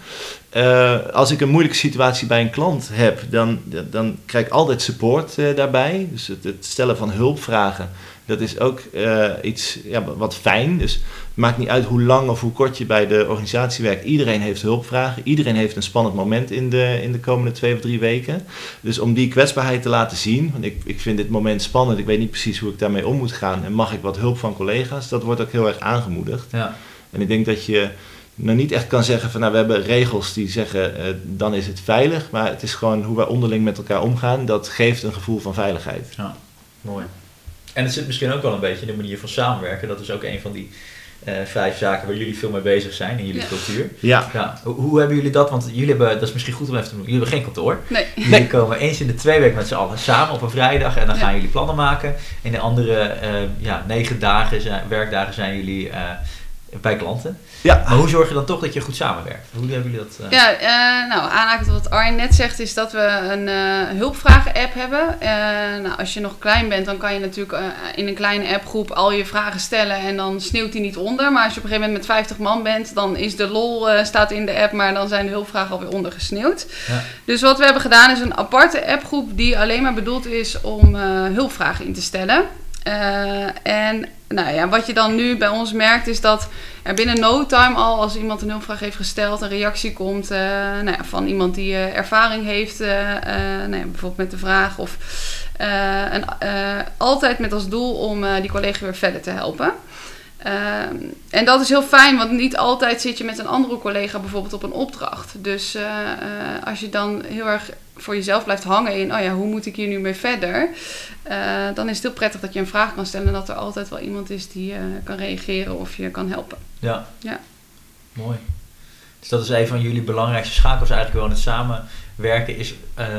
Eh, als ik een moeilijke situatie bij een klant heb, dan, dan krijg ik altijd support eh, daarbij. Dus het, het stellen van hulpvragen, dat is ook eh, iets ja, wat fijn. Dus het maakt niet uit hoe lang of hoe kort je bij de organisatie werkt. Iedereen heeft hulpvragen. Iedereen heeft een spannend moment in de, in de komende twee of drie weken. Dus om die kwetsbaarheid te laten zien, want ik, ik vind dit moment spannend, ik weet niet precies hoe ik daarmee om moet gaan en mag ik wat hulp van collega's, dat wordt ook heel erg aangemoedigd. Ja. En ik denk dat je nou niet echt kan zeggen van nou we hebben regels die zeggen eh, dan is het veilig, maar het is gewoon hoe wij onderling met elkaar omgaan, dat geeft een gevoel van veiligheid. Ja, mooi. En het zit misschien ook wel een beetje in de manier van samenwerken. Dat is ook een van die eh, vijf zaken waar jullie veel mee bezig zijn in jullie Ja. cultuur. Ja, Ja, hoe, hoe hebben jullie dat? Want jullie hebben, dat is misschien goed om even te doen, jullie hebben geen kantoor. Nee. Jullie komen eens in de twee weken met z'n allen samen op een vrijdag en dan Ja. gaan jullie plannen maken. In de andere eh, ja, negen dagen zijn, werkdagen zijn jullie eh, bij klanten. ja. Maar hoe zorg je dan toch dat je goed samenwerkt? Hoe hebben jullie dat? eh? Ja, eh, nou, aanhakend op wat Arjen net zegt, is dat we een eh, hulpvragen-app hebben. Eh, nou, als je nog klein bent, dan kan je natuurlijk in een kleine appgroep al je vragen stellen en dan sneeuwt die niet onder. Maar als je op een gegeven moment met 50 man bent, dan is de lol eh, staat in de app, maar dan zijn de hulpvragen alweer ondergesneeuwd. Ja. Dus wat we hebben gedaan is een aparte appgroep die alleen maar bedoeld is om eh, hulpvragen in te stellen. Eh, en nou ja, wat je dan nu bij ons merkt is dat er binnen no time al, als iemand een hulpvraag heeft gesteld, een reactie komt eh, nou ja, van iemand die eh, ervaring heeft, eh, nou bijvoorbeeld met de vraag. Of en, eh, altijd met als doel om die collega weer verder te helpen. Ehm, en dat is heel fijn, want niet altijd zit je met een andere collega bijvoorbeeld op een opdracht. Dus eh, eh, als je dan heel erg voor jezelf blijft hangen in, oh ja, hoe moet ik hier nu mee verder? Eh, dan is het heel prettig dat je een vraag kan stellen en dat er altijd wel iemand is die kan reageren of je kan helpen. Ja. Ja. Mooi. Dus dat is een van jullie belangrijkste schakels eigenlijk gewoon het samenwerken is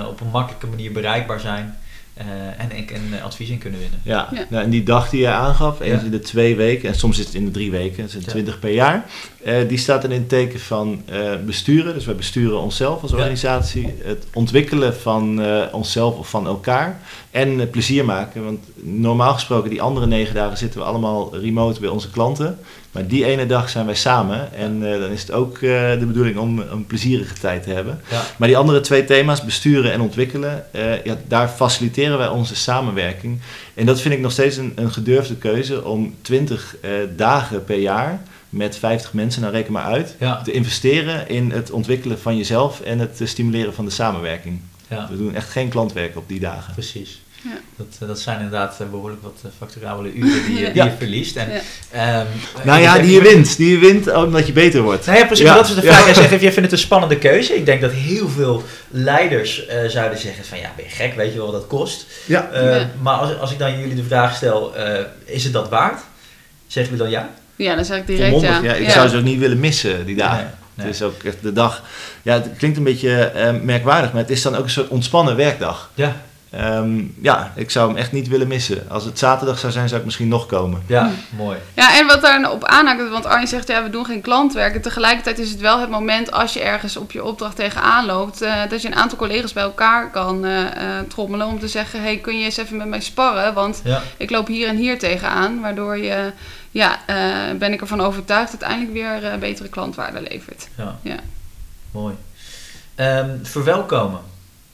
op een makkelijke manier bereikbaar zijn eh, en, en, en advies in kunnen winnen. Ja, Ja. Nou, en die dag die je aangaf, eens Ja. in de twee weken, en soms is het in de drie weken, het zijn Ja. twintig per jaar, eh, die staat er in het teken van eh, besturen. Dus wij besturen onszelf als Ja. organisatie, het ontwikkelen van eh, onszelf of van elkaar en plezier maken. Want normaal gesproken, die andere negen dagen zitten we allemaal remote bij onze klanten. Maar die ene dag zijn wij samen en eh, dan is het ook eh, de bedoeling om een plezierige tijd te hebben. Ja. Maar die andere twee thema's, besturen en ontwikkelen, eh, ja, daar faciliteren wij onze samenwerking. En dat vind ik nog steeds een, een gedurfde keuze om 20 eh, dagen per jaar met 50 mensen, nou reken maar uit, Ja. te investeren in het ontwikkelen van jezelf en het stimuleren van de samenwerking. Ja, We doen echt geen klantwerk op die dagen. precies. Ja. Dat, eh, dat zijn inderdaad eh, behoorlijk wat eh, facturabele uren die, je- die Ja. je verliest. En, Ja. ehm, Nou ja, die je wint. Die je wint omdat je beter wordt. Nou ja, precies. Ja. Dat is de vraag. Jij zegt, jij vindt het een spannende keuze. Ik denk dat heel veel leiders eh, zouden zeggen van ja, ben je gek, weet je wel wat dat kost. Ja. Eh, Ja. Maar als, als ik dan jullie de vraag stel, eh, is het dat waard? Zeggen jullie dan ja? Ja, dan zeg ik direct ja. Ja, ik Ja. zou ze ook niet willen missen, die dagen. Nee, nee. Het is ook echt de dag. Ja, het klinkt een beetje eh, merkwaardig, maar het is dan ook een soort ontspannen werkdag. Ja, Ehm, ja, ik zou hem echt niet willen missen. Als het zaterdag zou zijn, zou ik misschien nog komen. ja, mooi. Ja, en wat daarop aanhaakt, want Arjen zegt, ja, we doen geen klantwerk. En tegelijkertijd is het wel het moment als je ergens op je opdracht tegenaan loopt, eh, dat je een aantal collega's bij elkaar kan eh, eh, trommelen om te zeggen, hey, kun je eens even met mij sparren? Want Ja, ik loop hier en hier tegenaan, waardoor je, ja, eh, ben ik ervan overtuigd, uiteindelijk weer eh, betere klantwaarde levert. ja. Ja. mooi. Ehm, verwelkomen.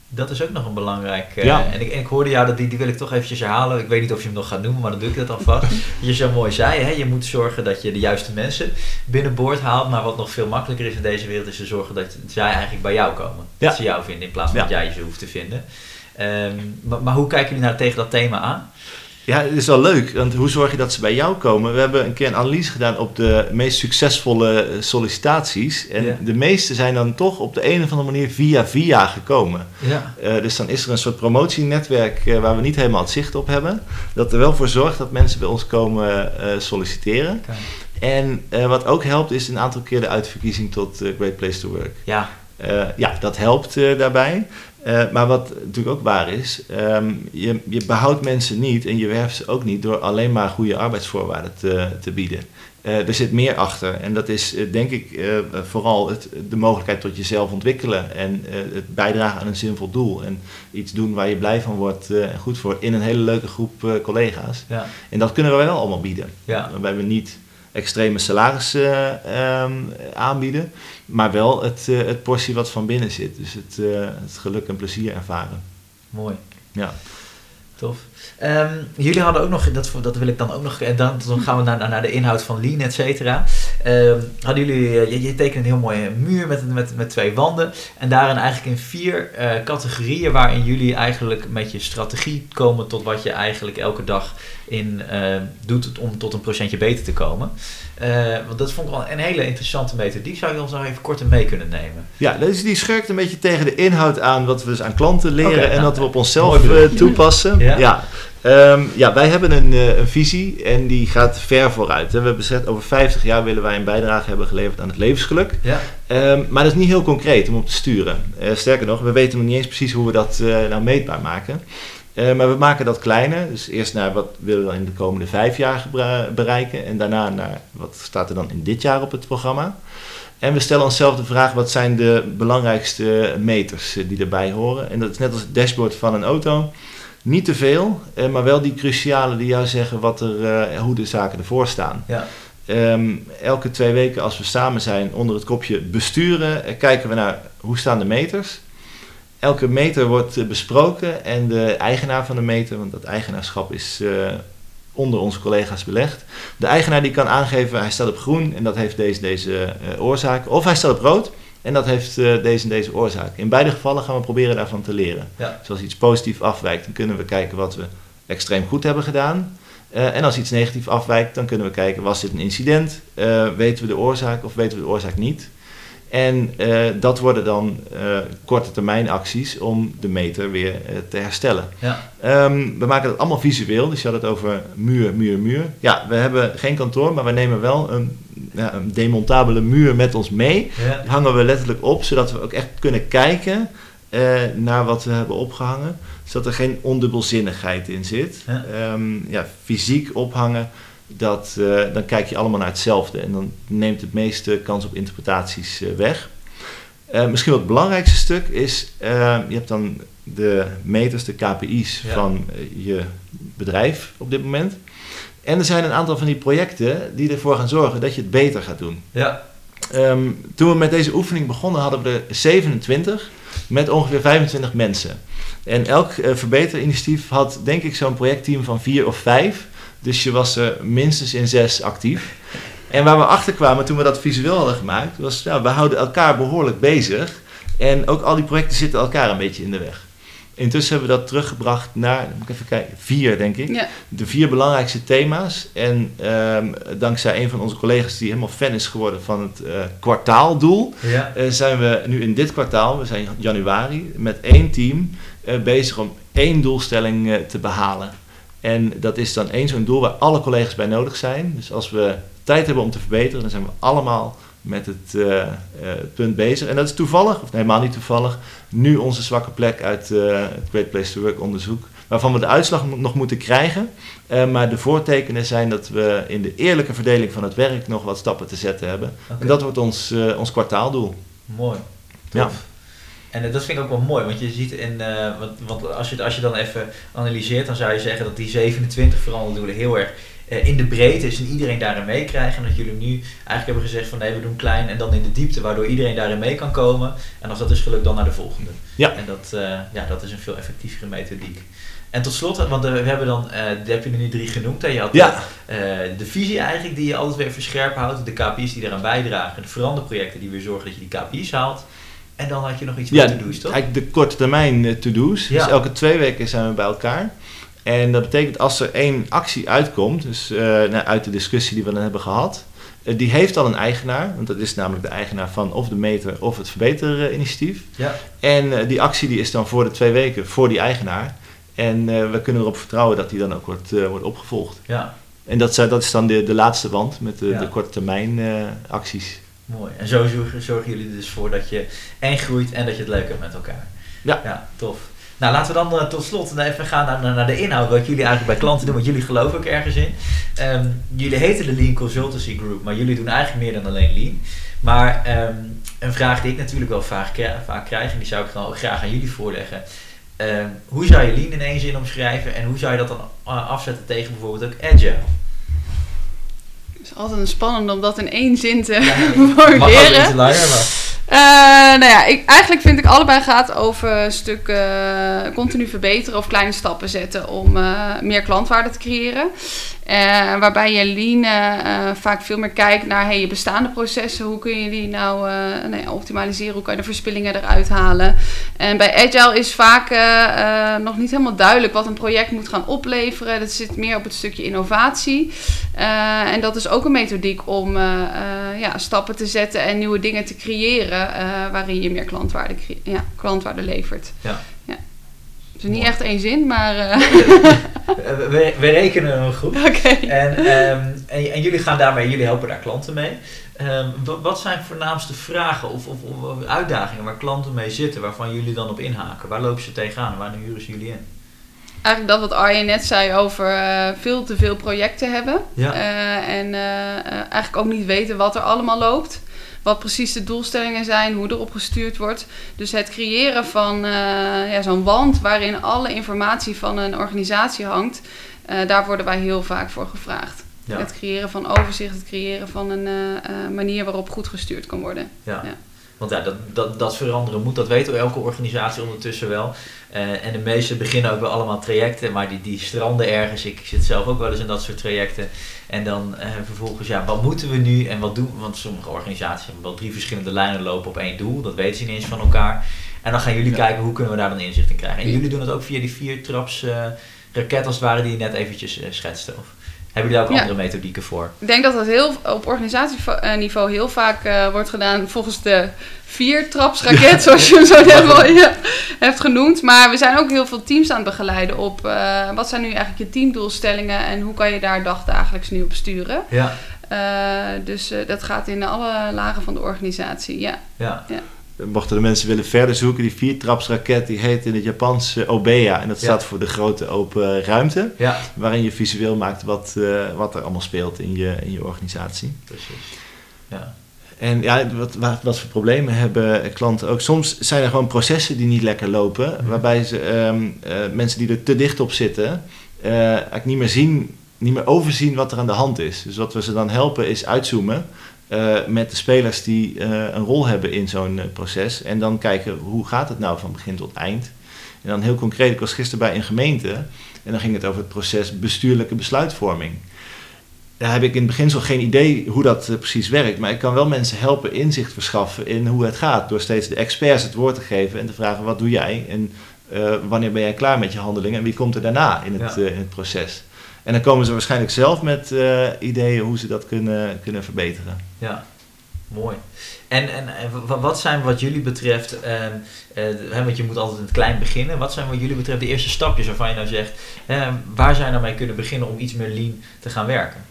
Dat is ook nog een belangrijk. eh, Ja. en, ik, en ik hoorde jou, dat die, die wil ik toch eventjes herhalen. Ik weet niet of je hem nog gaat noemen, maar dan doe ik het alvast. je zo mooi zei, hè, je moet zorgen dat je de juiste mensen binnenboord haalt. Maar wat nog veel makkelijker is in deze wereld, is te zorgen dat zij eigenlijk bij jou komen. Ja. Dat ze jou vinden in plaats van Ja. dat jij ze hoeft te vinden. Ehm, maar, maar hoe kijken jullie nou tegen dat thema aan? Ja, het is wel leuk, want hoe zorg je dat ze bij jou komen? We hebben een keer een analyse gedaan op de meest succesvolle eh, sollicitaties. En Ja. de meeste zijn dan toch op de een of andere manier via via gekomen. Ja. Eh, dus dan is er een soort promotienetwerk eh, waar we niet helemaal het zicht op hebben. Dat er wel voor zorgt dat mensen bij ons komen solliciteren. En eh, wat ook helpt is een aantal keer de uitverkiezing tot Great Place to Work. Ja, ja, dat helpt daarbij. Eh, maar wat natuurlijk ook waar is, ehm, je, je behoudt mensen niet en je werft ze ook niet door alleen maar goede arbeidsvoorwaarden te, te bieden. Eh, er zit meer achter. En dat is eh, denk ik vooral het, de mogelijkheid tot jezelf ontwikkelen. En het bijdragen aan een zinvol doel. En iets doen waar je blij van wordt en goed voor in een hele leuke groep collega's. Ja, En dat kunnen we wel allemaal bieden. ja, Waarbij we niet extreme salarissen eh, ehm, aanbieden. Maar wel het, eh, het portie wat van binnen zit. Dus het, eh, het geluk en plezier ervaren. mooi. Ja. Tof. Ehm, jullie hadden ook nog, dat, dat wil ik dan ook nog, en dan, dan gaan we naar, naar de inhoud van Lean, et cetera. Ehm, hadden jullie, eh, je, je tekent een heel mooie muur met, met, met twee wanden. En daarin eigenlijk in vier eh, categorieën waarin jullie eigenlijk met je strategie komen tot wat je eigenlijk elke dag in eh, doet om tot een procentje beter te komen. Eh, want dat vond ik wel een hele interessante methodiek. Zou je ons nog even kort mee kunnen nemen? Ja, dus die schurkt een beetje tegen de inhoud aan wat we dus aan klanten leren en nou, wat we op onszelf eh, toepassen. Ja. Ja. Ehm, ja, wij hebben een, een visie en die gaat ver vooruit. hè. We hebben gezegd, over 50 jaar willen wij een bijdrage hebben geleverd aan het levensgeluk. Ja, Ehm, maar dat is niet heel concreet om op te sturen. Sterker nog, we weten nog niet eens precies hoe we dat nou meetbaar maken. Eh, maar we maken dat kleiner. Dus eerst naar wat willen we dan in de komende vijf jaar bereiken. En daarna naar wat staat er dan in dit jaar op het programma. En we stellen onszelf de vraag, wat zijn de belangrijkste meters eh, die erbij horen? En dat is net als het dashboard van een auto. Niet te veel, eh, maar wel die cruciale die jou zeggen wat er, hoe de zaken ervoor staan. ja, Ehm, elke twee weken als we samen zijn onder het kopje besturen, kijken we naar hoe staan de meters. Elke meter wordt eh, besproken en de eigenaar van de meter, want dat eigenaarschap is eh, onder onze collega's belegd. De eigenaar die kan aangeven hij staat op groen en dat heeft deze, deze eh, oorzaak. Of hij staat op rood en dat heeft deze en deze oorzaak. In beide gevallen gaan we proberen daarvan te leren. ja, Dus als iets positief afwijkt, dan kunnen we kijken wat we extreem goed hebben gedaan. En als iets negatief afwijkt, dan kunnen we kijken, was dit een incident? Weten we de oorzaak of weten we de oorzaak niet? En eh, dat worden dan eh, korte termijn acties om de meter weer eh, te herstellen. ja, Ehm, we maken het allemaal visueel, dus je had het over muur, muur, muur. Ja, we hebben geen kantoor, maar we nemen wel een, ja, een demontabele muur met ons mee. ja. Die hangen we letterlijk op, zodat we ook echt kunnen kijken naar wat we hebben opgehangen. Zodat er geen ondubbelzinnigheid in zit. Ja. Ehm, ja, fysiek ophangen, dat, eh, dan kijk je allemaal naar hetzelfde. En dan neemt het meeste kans op interpretaties eh, weg. Eh, misschien wel het belangrijkste stuk is, je hebt dan de meters, de KPI's Ja. van je bedrijf op dit moment. En er zijn een aantal van die projecten die ervoor gaan zorgen dat je het beter gaat doen. ja. Ehm, toen we met deze oefening begonnen, hadden we er 27 met ongeveer 25 mensen. En elk verbeterinitiatief had, denk ik, zo'n projectteam van vier of vijf. Dus je was er minstens in zes actief. En waar we achter kwamen toen we dat visueel hadden gemaakt, was ja, we houden elkaar behoorlijk bezig. En ook al die projecten zitten elkaar een beetje in de weg. Intussen hebben we dat teruggebracht naar, moet ik even kijken, vier denk ik Ja, de vier belangrijkste thema's. En ehm, dankzij een van onze collega's die helemaal fan is geworden van het eh, kwartaaldoel, ja. eh, zijn we nu in dit kwartaal, we zijn januari, met één team eh, bezig om één doelstelling eh, te behalen. En dat is dan één zo'n doel waar alle collega's bij nodig zijn. Dus als we tijd hebben om te verbeteren, dan zijn we allemaal met het eh, eh, punt bezig. En dat is toevallig, of helemaal niet toevallig, nu onze zwakke plek uit eh, het Great Place to Work onderzoek. Waarvan we de uitslag nog moeten krijgen. Maar de voortekenen zijn dat we in de eerlijke verdeling van het werk nog wat stappen te zetten hebben. En dat wordt ons, ons kwartaaldoel. Mooi. Ja. En eh, dat vind ik ook wel mooi, want je ziet in, eh, want, want als, je, als je dan even analyseert, dan zou je zeggen dat die 27 veranderdoelen heel erg eh, in de breedte is en iedereen daarin meekrijgt. En dat jullie nu eigenlijk hebben gezegd van nee, we doen klein en dan in de diepte, waardoor iedereen daarin mee kan komen. En als dat is gelukt, dan naar de volgende. Ja. En dat, ja, dat is een veel effectievere methodiek. En tot slot, want we hebben dan, die heb je er nu drie genoemd. Hè? Je had Ja, de visie eigenlijk die je altijd weer even scherp houdt, de KPI's die eraan bijdragen, de veranderprojecten die weer zorgen dat je die KPI's haalt. En dan had je nog iets ja met to-do's, toch? eigenlijk de korte termijn eh, to-do's. Ja. Dus elke twee weken zijn we bij elkaar. En dat betekent als er één actie uitkomt, dus eh, nou, uit de discussie die we dan hebben gehad, eh, die heeft al een eigenaar, want dat is namelijk de eigenaar van of de meter of het verbeterinitiatief. Ja, En die actie die is dan voor de twee weken voor die eigenaar. En we kunnen erop vertrouwen dat die dan ook wordt, wordt opgevolgd. ja, En dat, dat is dan de, de laatste wand met de, Ja. de korte termijn acties. Mooi. En zo zorgen, jullie dus voor dat je en groeit en dat je het leuk hebt met elkaar. Ja. Ja, tof. Nou, laten we dan eh, tot slot even gaan naar, naar de inhoud. Wat jullie eigenlijk bij klanten doen, want jullie geloven ook ergens in. Ehm, jullie heten de Lean Consultancy Group, maar jullie doen eigenlijk meer dan alleen Lean. Maar ehm, een vraag die ik natuurlijk wel vaak, vaak krijg, en die zou ik gewoon ook graag aan jullie voorleggen. Ehm, hoe zou je Lean in één zin omschrijven en hoe zou je dat dan eh, afzetten tegen bijvoorbeeld ook Agile? Het is altijd een spannend om dat in één zin te Mag iets langer, maar... Eh, nou ja, ik, eigenlijk vind ik allebei gaat over een stuk eh, continu verbeteren of kleine stappen zetten om eh, meer klantwaarde te creëren. Eh, waarbij je lean eh, vaak veel meer kijkt naar hey, je bestaande processen. Hoe kun je die nou, eh, nou ja, optimaliseren? Hoe kan je de verspillingen eruit halen? En bij Agile is vaak nog niet helemaal duidelijk wat een project moet gaan opleveren. Dat zit meer op het stukje innovatie. En dat is ook een methodiek om ja, stappen te zetten en nieuwe dingen te creëren. waarin je meer klantwaarde, ja, klantwaarde levert. Ja. Dus niet Mooi. echt één zin, maar. eh, Eh, we, we rekenen hem goed. Oké. En, ehm, en, en jullie gaan daarmee, jullie helpen daar klanten mee. Ehm, wa- wat zijn voornaamste vragen of, of, of uitdagingen waar klanten mee zitten, waarvan jullie dan op inhaken? Waar lopen ze tegenaan en waar huren ze jullie in? Eigenlijk dat wat Arjen net zei over eh, veel te veel projecten hebben. Ja. En eigenlijk ook niet weten wat er allemaal loopt. Wat precies de doelstellingen zijn, hoe erop gestuurd wordt. Dus het creëren van eh, ja, zo'n wand waarin alle informatie van een organisatie hangt. eh, daar worden wij heel vaak voor gevraagd. Ja. Het creëren van overzicht, het creëren van een eh, manier waarop goed gestuurd kan worden. Ja. Ja. Want ja, dat, dat, dat veranderen moet, dat weet elke organisatie ondertussen wel. Eh, en de meeste beginnen ook wel allemaal trajecten, maar die, die stranden ergens. Ik zit zelf ook wel eens in dat soort trajecten. En dan eh, vervolgens, ja, wat moeten we nu en wat doen we? Want sommige organisaties hebben wel drie verschillende lijnen lopen op één doel. Dat weten ze niet eens van elkaar. En dan gaan jullie Ja. kijken hoe kunnen we daar dan inzicht in krijgen. En jullie doen het ook via die vier traps eh, raket als het ware die je net eventjes schetste. Of hebben jullie daar ook Ja. andere methodieken voor? Ik denk dat dat heel, op organisatieniveau heel vaak eh, wordt gedaan volgens de vier-trapsraket, zoals je hem zo net al ja, hebt genoemd. Maar we zijn ook heel veel teams aan het begeleiden op eh, wat zijn nu eigenlijk je teamdoelstellingen en hoe kan je daar dagdagelijks nu op sturen. Ja, Eh, dus eh, dat gaat in alle lagen van de organisatie, ja. ja, Mochten de mensen willen verder zoeken, die viertrapsraket die heet in het Japans eh, Obeya. En dat Ja. staat voor de grote open ruimte. ja, Waarin je visueel maakt wat, eh, wat er allemaal speelt in je, in je organisatie. precies. Ja, En ja, wat, wat, wat voor problemen hebben klanten ook? Soms zijn er gewoon processen die niet lekker lopen. Mhm. Waarbij ze, ehm, eh, mensen die er te dicht op zitten, eigenlijk niet meer zien, niet meer overzien wat er aan de hand is. Dus wat we ze dan helpen is uitzoomen eh, met de spelers die eh, een rol hebben in zo'n eh, proces. En dan kijken hoe gaat het nou van begin tot eind. En dan heel concreet, ik was gisteren bij een gemeente en dan ging het over het proces bestuurlijke besluitvorming. Daar heb ik in het beginsel geen idee hoe dat precies werkt. Maar ik kan wel mensen helpen inzicht verschaffen in hoe het gaat. Door steeds de experts het woord te geven en te vragen wat doe jij? En wanneer ben jij klaar met je handeling? En wie komt er daarna in het, Ja. in het proces? En dan komen ze waarschijnlijk zelf met eh, ideeën hoe ze dat kunnen, kunnen verbeteren. Ja, mooi. En, en, en wa- wat zijn wat jullie betreft, ehm, eh, want je moet altijd in het klein beginnen, wat zijn wat jullie betreft de eerste stapjes waarvan je nou zegt, hè, waar zou je nou mee kunnen beginnen om iets meer lean te gaan werken?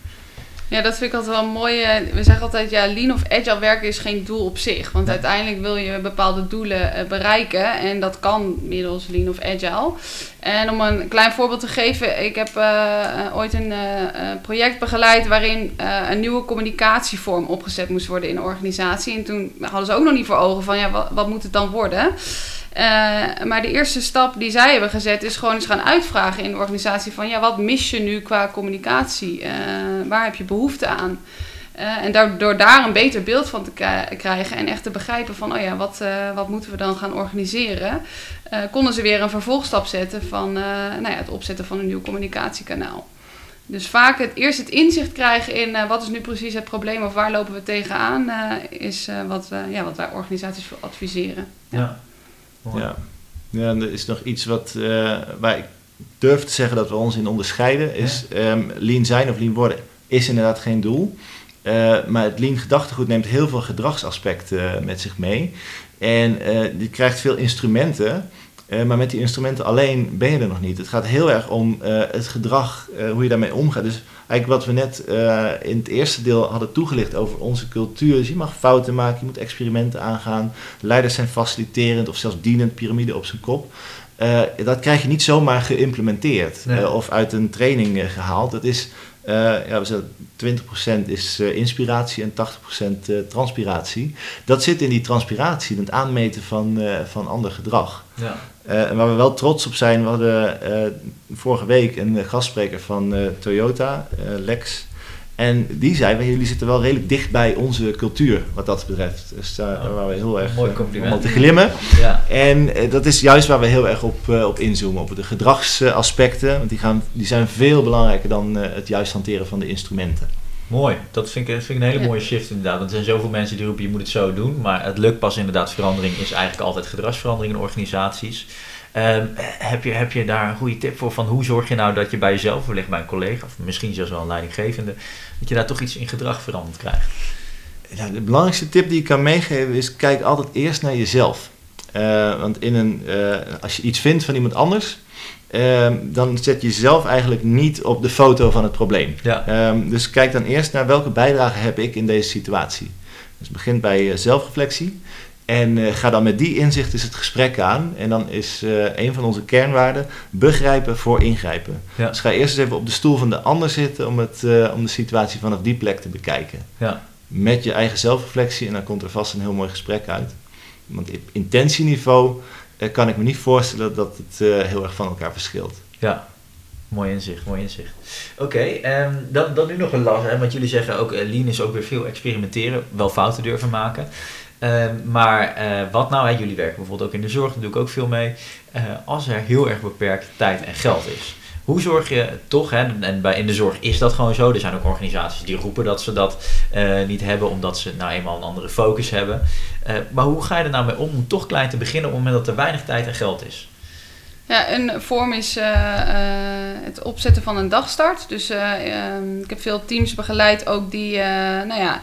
Ja, dat vind ik altijd wel mooi. eh, We zeggen altijd, ja, lean of agile werken is geen doel op zich. Want Nee. uiteindelijk wil je bepaalde doelen eh, bereiken. En dat kan middels lean of agile. En om een klein voorbeeld te geven. Ik heb eh, ooit een project begeleid waarin een nieuwe communicatievorm opgezet moest worden in de organisatie. En toen hadden ze ook nog niet voor ogen van, ja, wat, wat moet het dan worden? Eh, maar de eerste stap die zij hebben gezet is gewoon eens gaan uitvragen in de organisatie van ja, wat mis je nu qua communicatie? Eh, waar heb je behoefte aan? Eh, en daar, door daar een beter beeld van te krijgen en echt te begrijpen van oh ja, wat, wat moeten we dan gaan organiseren? konden ze weer een vervolgstap zetten van nou ja, het opzetten van een nieuw communicatiekanaal. Dus vaak het eerst het inzicht krijgen in wat is nu precies het probleem of waar lopen we tegenaan, is eh, wat, ja, wat wij organisaties voor adviseren. Ja. Mooi. Ja. ja, en er is nog iets wat, eh, waar ik durf te zeggen dat we ons in onderscheiden. Is ehm, lean zijn of lean worden is inderdaad geen doel. Eh, maar het lean gedachtegoed neemt heel veel gedragsaspecten eh, met zich mee. En eh je krijgt veel instrumenten. eh, maar met die instrumenten alleen ben je er nog niet. Het gaat heel erg om eh, het gedrag, eh, hoe je daarmee omgaat. Dus eigenlijk wat we net eh, in het eerste deel hadden toegelicht over onze cultuur. Dus je mag fouten maken, je moet experimenten aangaan. Leiders zijn faciliterend of zelfs dienend, piramide op zijn kop. eh, dat krijg je niet zomaar geïmplementeerd Nee. eh, of uit een training eh, gehaald. Dat is, ja, we zeggen 20% is eh, inspiratie en 80% eh, transpiratie. Dat zit in die transpiratie, het aanmeten van, eh, van ander gedrag. Ja. Eh, en waar we wel trots op zijn, we hadden eh, vorige week een eh, gastspreker van eh, Toyota, eh, Lex. En die zei, "Wij, jullie zitten wel redelijk dicht bij onze cultuur wat dat betreft. Dus daar, Oh, waren we heel erg mooi eh, compliment. om te glimmen. Ja. En eh, dat is juist waar we heel erg op, eh, op inzoomen, op de gedragsaspecten. Want die, gaan, die zijn veel belangrijker dan eh, het juist hanteren van de instrumenten. Mooi, dat vind ik, dat vind ik een hele Ja. mooie shift inderdaad. Want er zijn zoveel mensen die roepen je moet het zo doen. Maar het lukt pas inderdaad, verandering is eigenlijk altijd gedragsverandering in organisaties. Ehm, heb, je, heb je daar een goede tip voor van hoe zorg je nou dat je bij jezelf, wellicht bij een collega of misschien zelfs wel een leidinggevende, dat je daar toch iets in gedrag veranderd krijgt? Ja, de belangrijkste tip die ik kan meegeven is: kijk altijd eerst naar jezelf. Eh, want in een, eh, als je iets vindt van iemand anders, eh, dan zet je jezelf eigenlijk niet op de foto van het probleem. Ja, Ehm, dus kijk dan eerst naar welke bijdrage heb ik in deze situatie. Dus begin bij eh, zelfreflectie. En eh, ga dan met die inzicht is het gesprek aan. En dan is eh, een van onze kernwaarden begrijpen voor ingrijpen. Ja. Dus ga eerst eens even op de stoel van de ander zitten om, het, eh, om de situatie vanaf die plek te bekijken. ja, Met je eigen zelfreflectie en dan komt er vast een heel mooi gesprek uit. Want op intentieniveau kan ik me niet voorstellen dat het heel erg van elkaar verschilt. ja. Mooi inzicht, mooi inzicht. Oké, ehm, dan, dan nu nog een last, hè, want jullie zeggen ook, eh, lean is ook weer veel experimenteren, wel fouten durven maken. Ehm, maar eh, wat nou, hè, jullie werken bijvoorbeeld ook in de zorg, daar doe ik ook veel mee. Eh, als er heel erg beperkt tijd en geld is, hoe zorg je toch, hè, en bij, in de zorg is dat gewoon zo, er zijn ook organisaties die roepen dat ze dat eh, niet hebben, omdat ze nou eenmaal een andere focus hebben. Maar hoe ga je er nou mee om om toch klein te beginnen op het moment dat er weinig tijd en geld is? Ja, een vorm is het opzetten van een dagstart. Dus eh, ehm, ik heb veel teams begeleid ook die nou ja,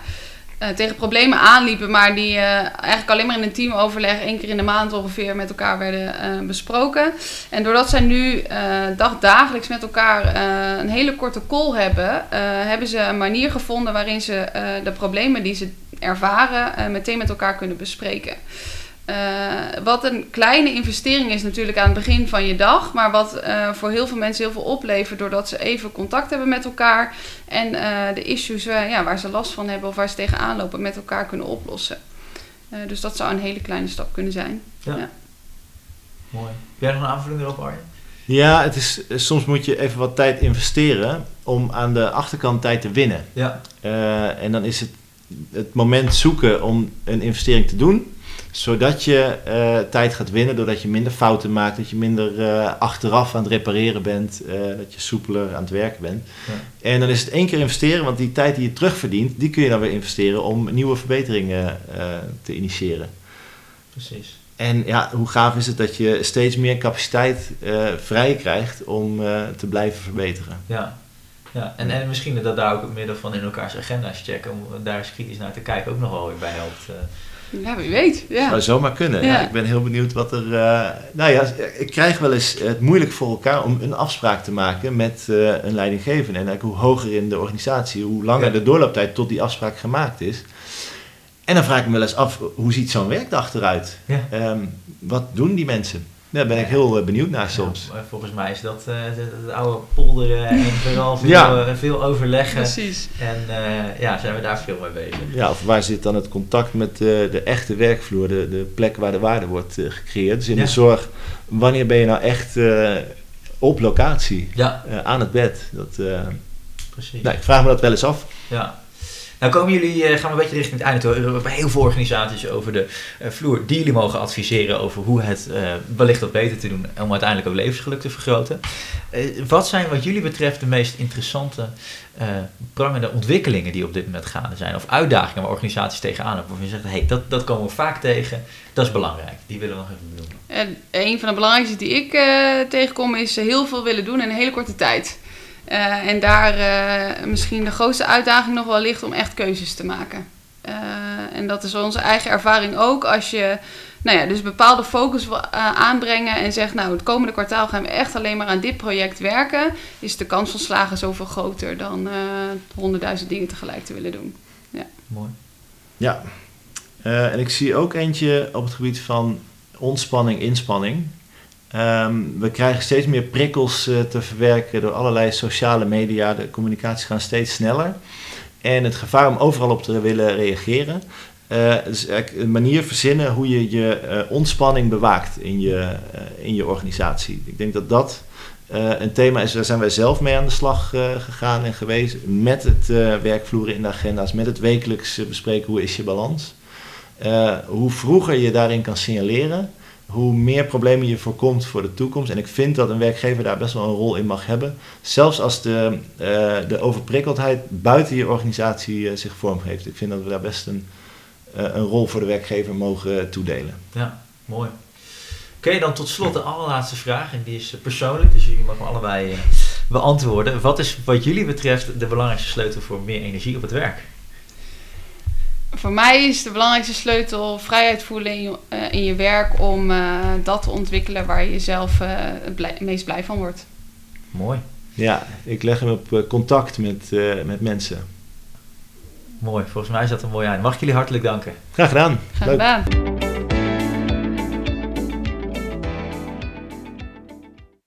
eh, tegen problemen aanliepen, maar die eh, eigenlijk alleen maar in een teamoverleg één keer in de maand ongeveer met elkaar werden eh, besproken. En doordat zij nu dag, dagelijks met elkaar een hele korte call hebben, hebben ze een manier gevonden waarin ze de problemen die ze ervaren meteen met elkaar kunnen bespreken. Eh, wat een kleine investering is natuurlijk aan het begin van je dag, maar wat eh, voor heel veel mensen heel veel oplevert doordat ze even contact hebben met elkaar en eh, de issues eh, ja, waar ze last van hebben of waar ze tegenaan lopen met elkaar kunnen oplossen. Eh, dus dat zou een hele kleine stap kunnen zijn. Ja. Ja. Mooi. Heb jij nog een aanvulling erop, Arjen? Ja, het is, soms moet je even wat tijd investeren om aan de achterkant tijd te winnen. Ja. Eh, en dan is het het moment zoeken om een investering te doen, zodat je eh, tijd gaat winnen doordat je minder fouten maakt, dat je minder eh, achteraf aan het repareren bent, eh, dat je soepeler aan het werken bent. Ja. En dan is het één keer investeren, want die tijd die je terugverdient, die kun je dan weer investeren om nieuwe verbeteringen te initiëren. Precies. En ja, hoe gaaf is het dat je steeds meer capaciteit vrij krijgt om te blijven verbeteren. Ja. ja. En, en misschien dat daar ook het middel van in elkaars agenda's checken, om daar eens kritisch naar te kijken, ook nog wel weer bij helpt. Ja, wie weet. Ja. Zou zomaar kunnen. Ja. Ja. ik ben heel benieuwd wat er. eh, nou ja, ik krijg wel eens het moeilijk voor elkaar om een afspraak te maken met eh, een leidinggevende. En eigenlijk hoe hoger in de organisatie, hoe langer Ja. de doorlooptijd tot die afspraak gemaakt is. En dan vraag ik me wel eens af, hoe ziet zo'n werkdag eruit? Ja. Ehm, wat doen die mensen? Daar ben ik heel eh, benieuwd naar soms. Ja, volgens mij is dat eh, het, het oude polderen en vooral veel, Ja. eh, veel overleggen. Precies. En eh, ja, zijn we daar veel mee bezig. Ja, of waar zit dan het contact met de, de echte werkvloer, de, de plek waar de waarde wordt eh, gecreëerd? Dus in Ja. de zorg, wanneer ben je nou echt eh, op locatie, Ja, eh, aan het bed? Dat, eh, precies. nou, ik vraag me dat wel eens af. Ja. Nou komen jullie, eh, gaan we een beetje richting het einde toe. We hebben heel veel organisaties over de eh, vloer die jullie mogen adviseren over hoe het eh, wellicht wat beter te doen om uiteindelijk ook levensgeluk te vergroten. Wat zijn wat jullie betreft de meest interessante prangende ontwikkelingen die op dit moment gaande zijn? Of uitdagingen waar organisaties tegenaan hebben? Waarvan je zegt, hey, dat, dat komen we vaak tegen, dat is belangrijk. Die willen we nog even benoemen. En een van de belangrijkste die ik tegenkom is heel veel willen doen in een hele korte tijd. Eh, en daar eh, misschien de grootste uitdaging nog wel ligt om echt keuzes te maken. Eh, en dat is onze eigen ervaring ook. Als je nou ja, dus bepaalde focus wil eh, aanbrengen en zegt, nou het komende kwartaal gaan we echt alleen maar aan dit project werken, is de kans van slagen zoveel groter dan eh, honderdduizend dingen tegelijk te willen doen. Mooi. Ja, Eh, en ik zie ook eentje op het gebied van ontspanning, inspanning. Ehm, we krijgen steeds meer prikkels eh, te verwerken door allerlei sociale media. De communicaties gaan steeds sneller. En het gevaar om overal op te willen reageren. Uh, een manier verzinnen hoe je je uh, ontspanning bewaakt in je, in je organisatie. Ik denk dat dat een thema is, daar zijn wij zelf mee aan de slag gegaan en geweest. Met het werkvloeren in de agenda's, met het wekelijks bespreken hoe is je balans. hoe vroeger je daarin kan signaleren, hoe meer problemen je voorkomt voor de toekomst. En ik vind dat een werkgever daar best wel een rol in mag hebben. Zelfs als de, uh, de overprikkeldheid buiten je organisatie uh, zich vormgeeft. Ik vind dat we daar best een, uh, een rol voor de werkgever mogen toedelen. Ja, mooi. Oké, dan tot slot de allerlaatste vraag. En die is persoonlijk, dus jullie mogen allebei beantwoorden. Wat is wat jullie betreft de belangrijkste sleutel voor meer energie op het werk? Voor mij is de belangrijkste sleutel vrijheid voelen in je, uh, in je werk om uh, dat te ontwikkelen waar je jezelf uh, het, blij, het, meest blij van wordt. Mooi. Ja, ik leg hem op contact met, met mensen. Mooi, volgens mij is dat een mooi eind. Mag ik jullie hartelijk danken. Graag gedaan. Graag gedaan.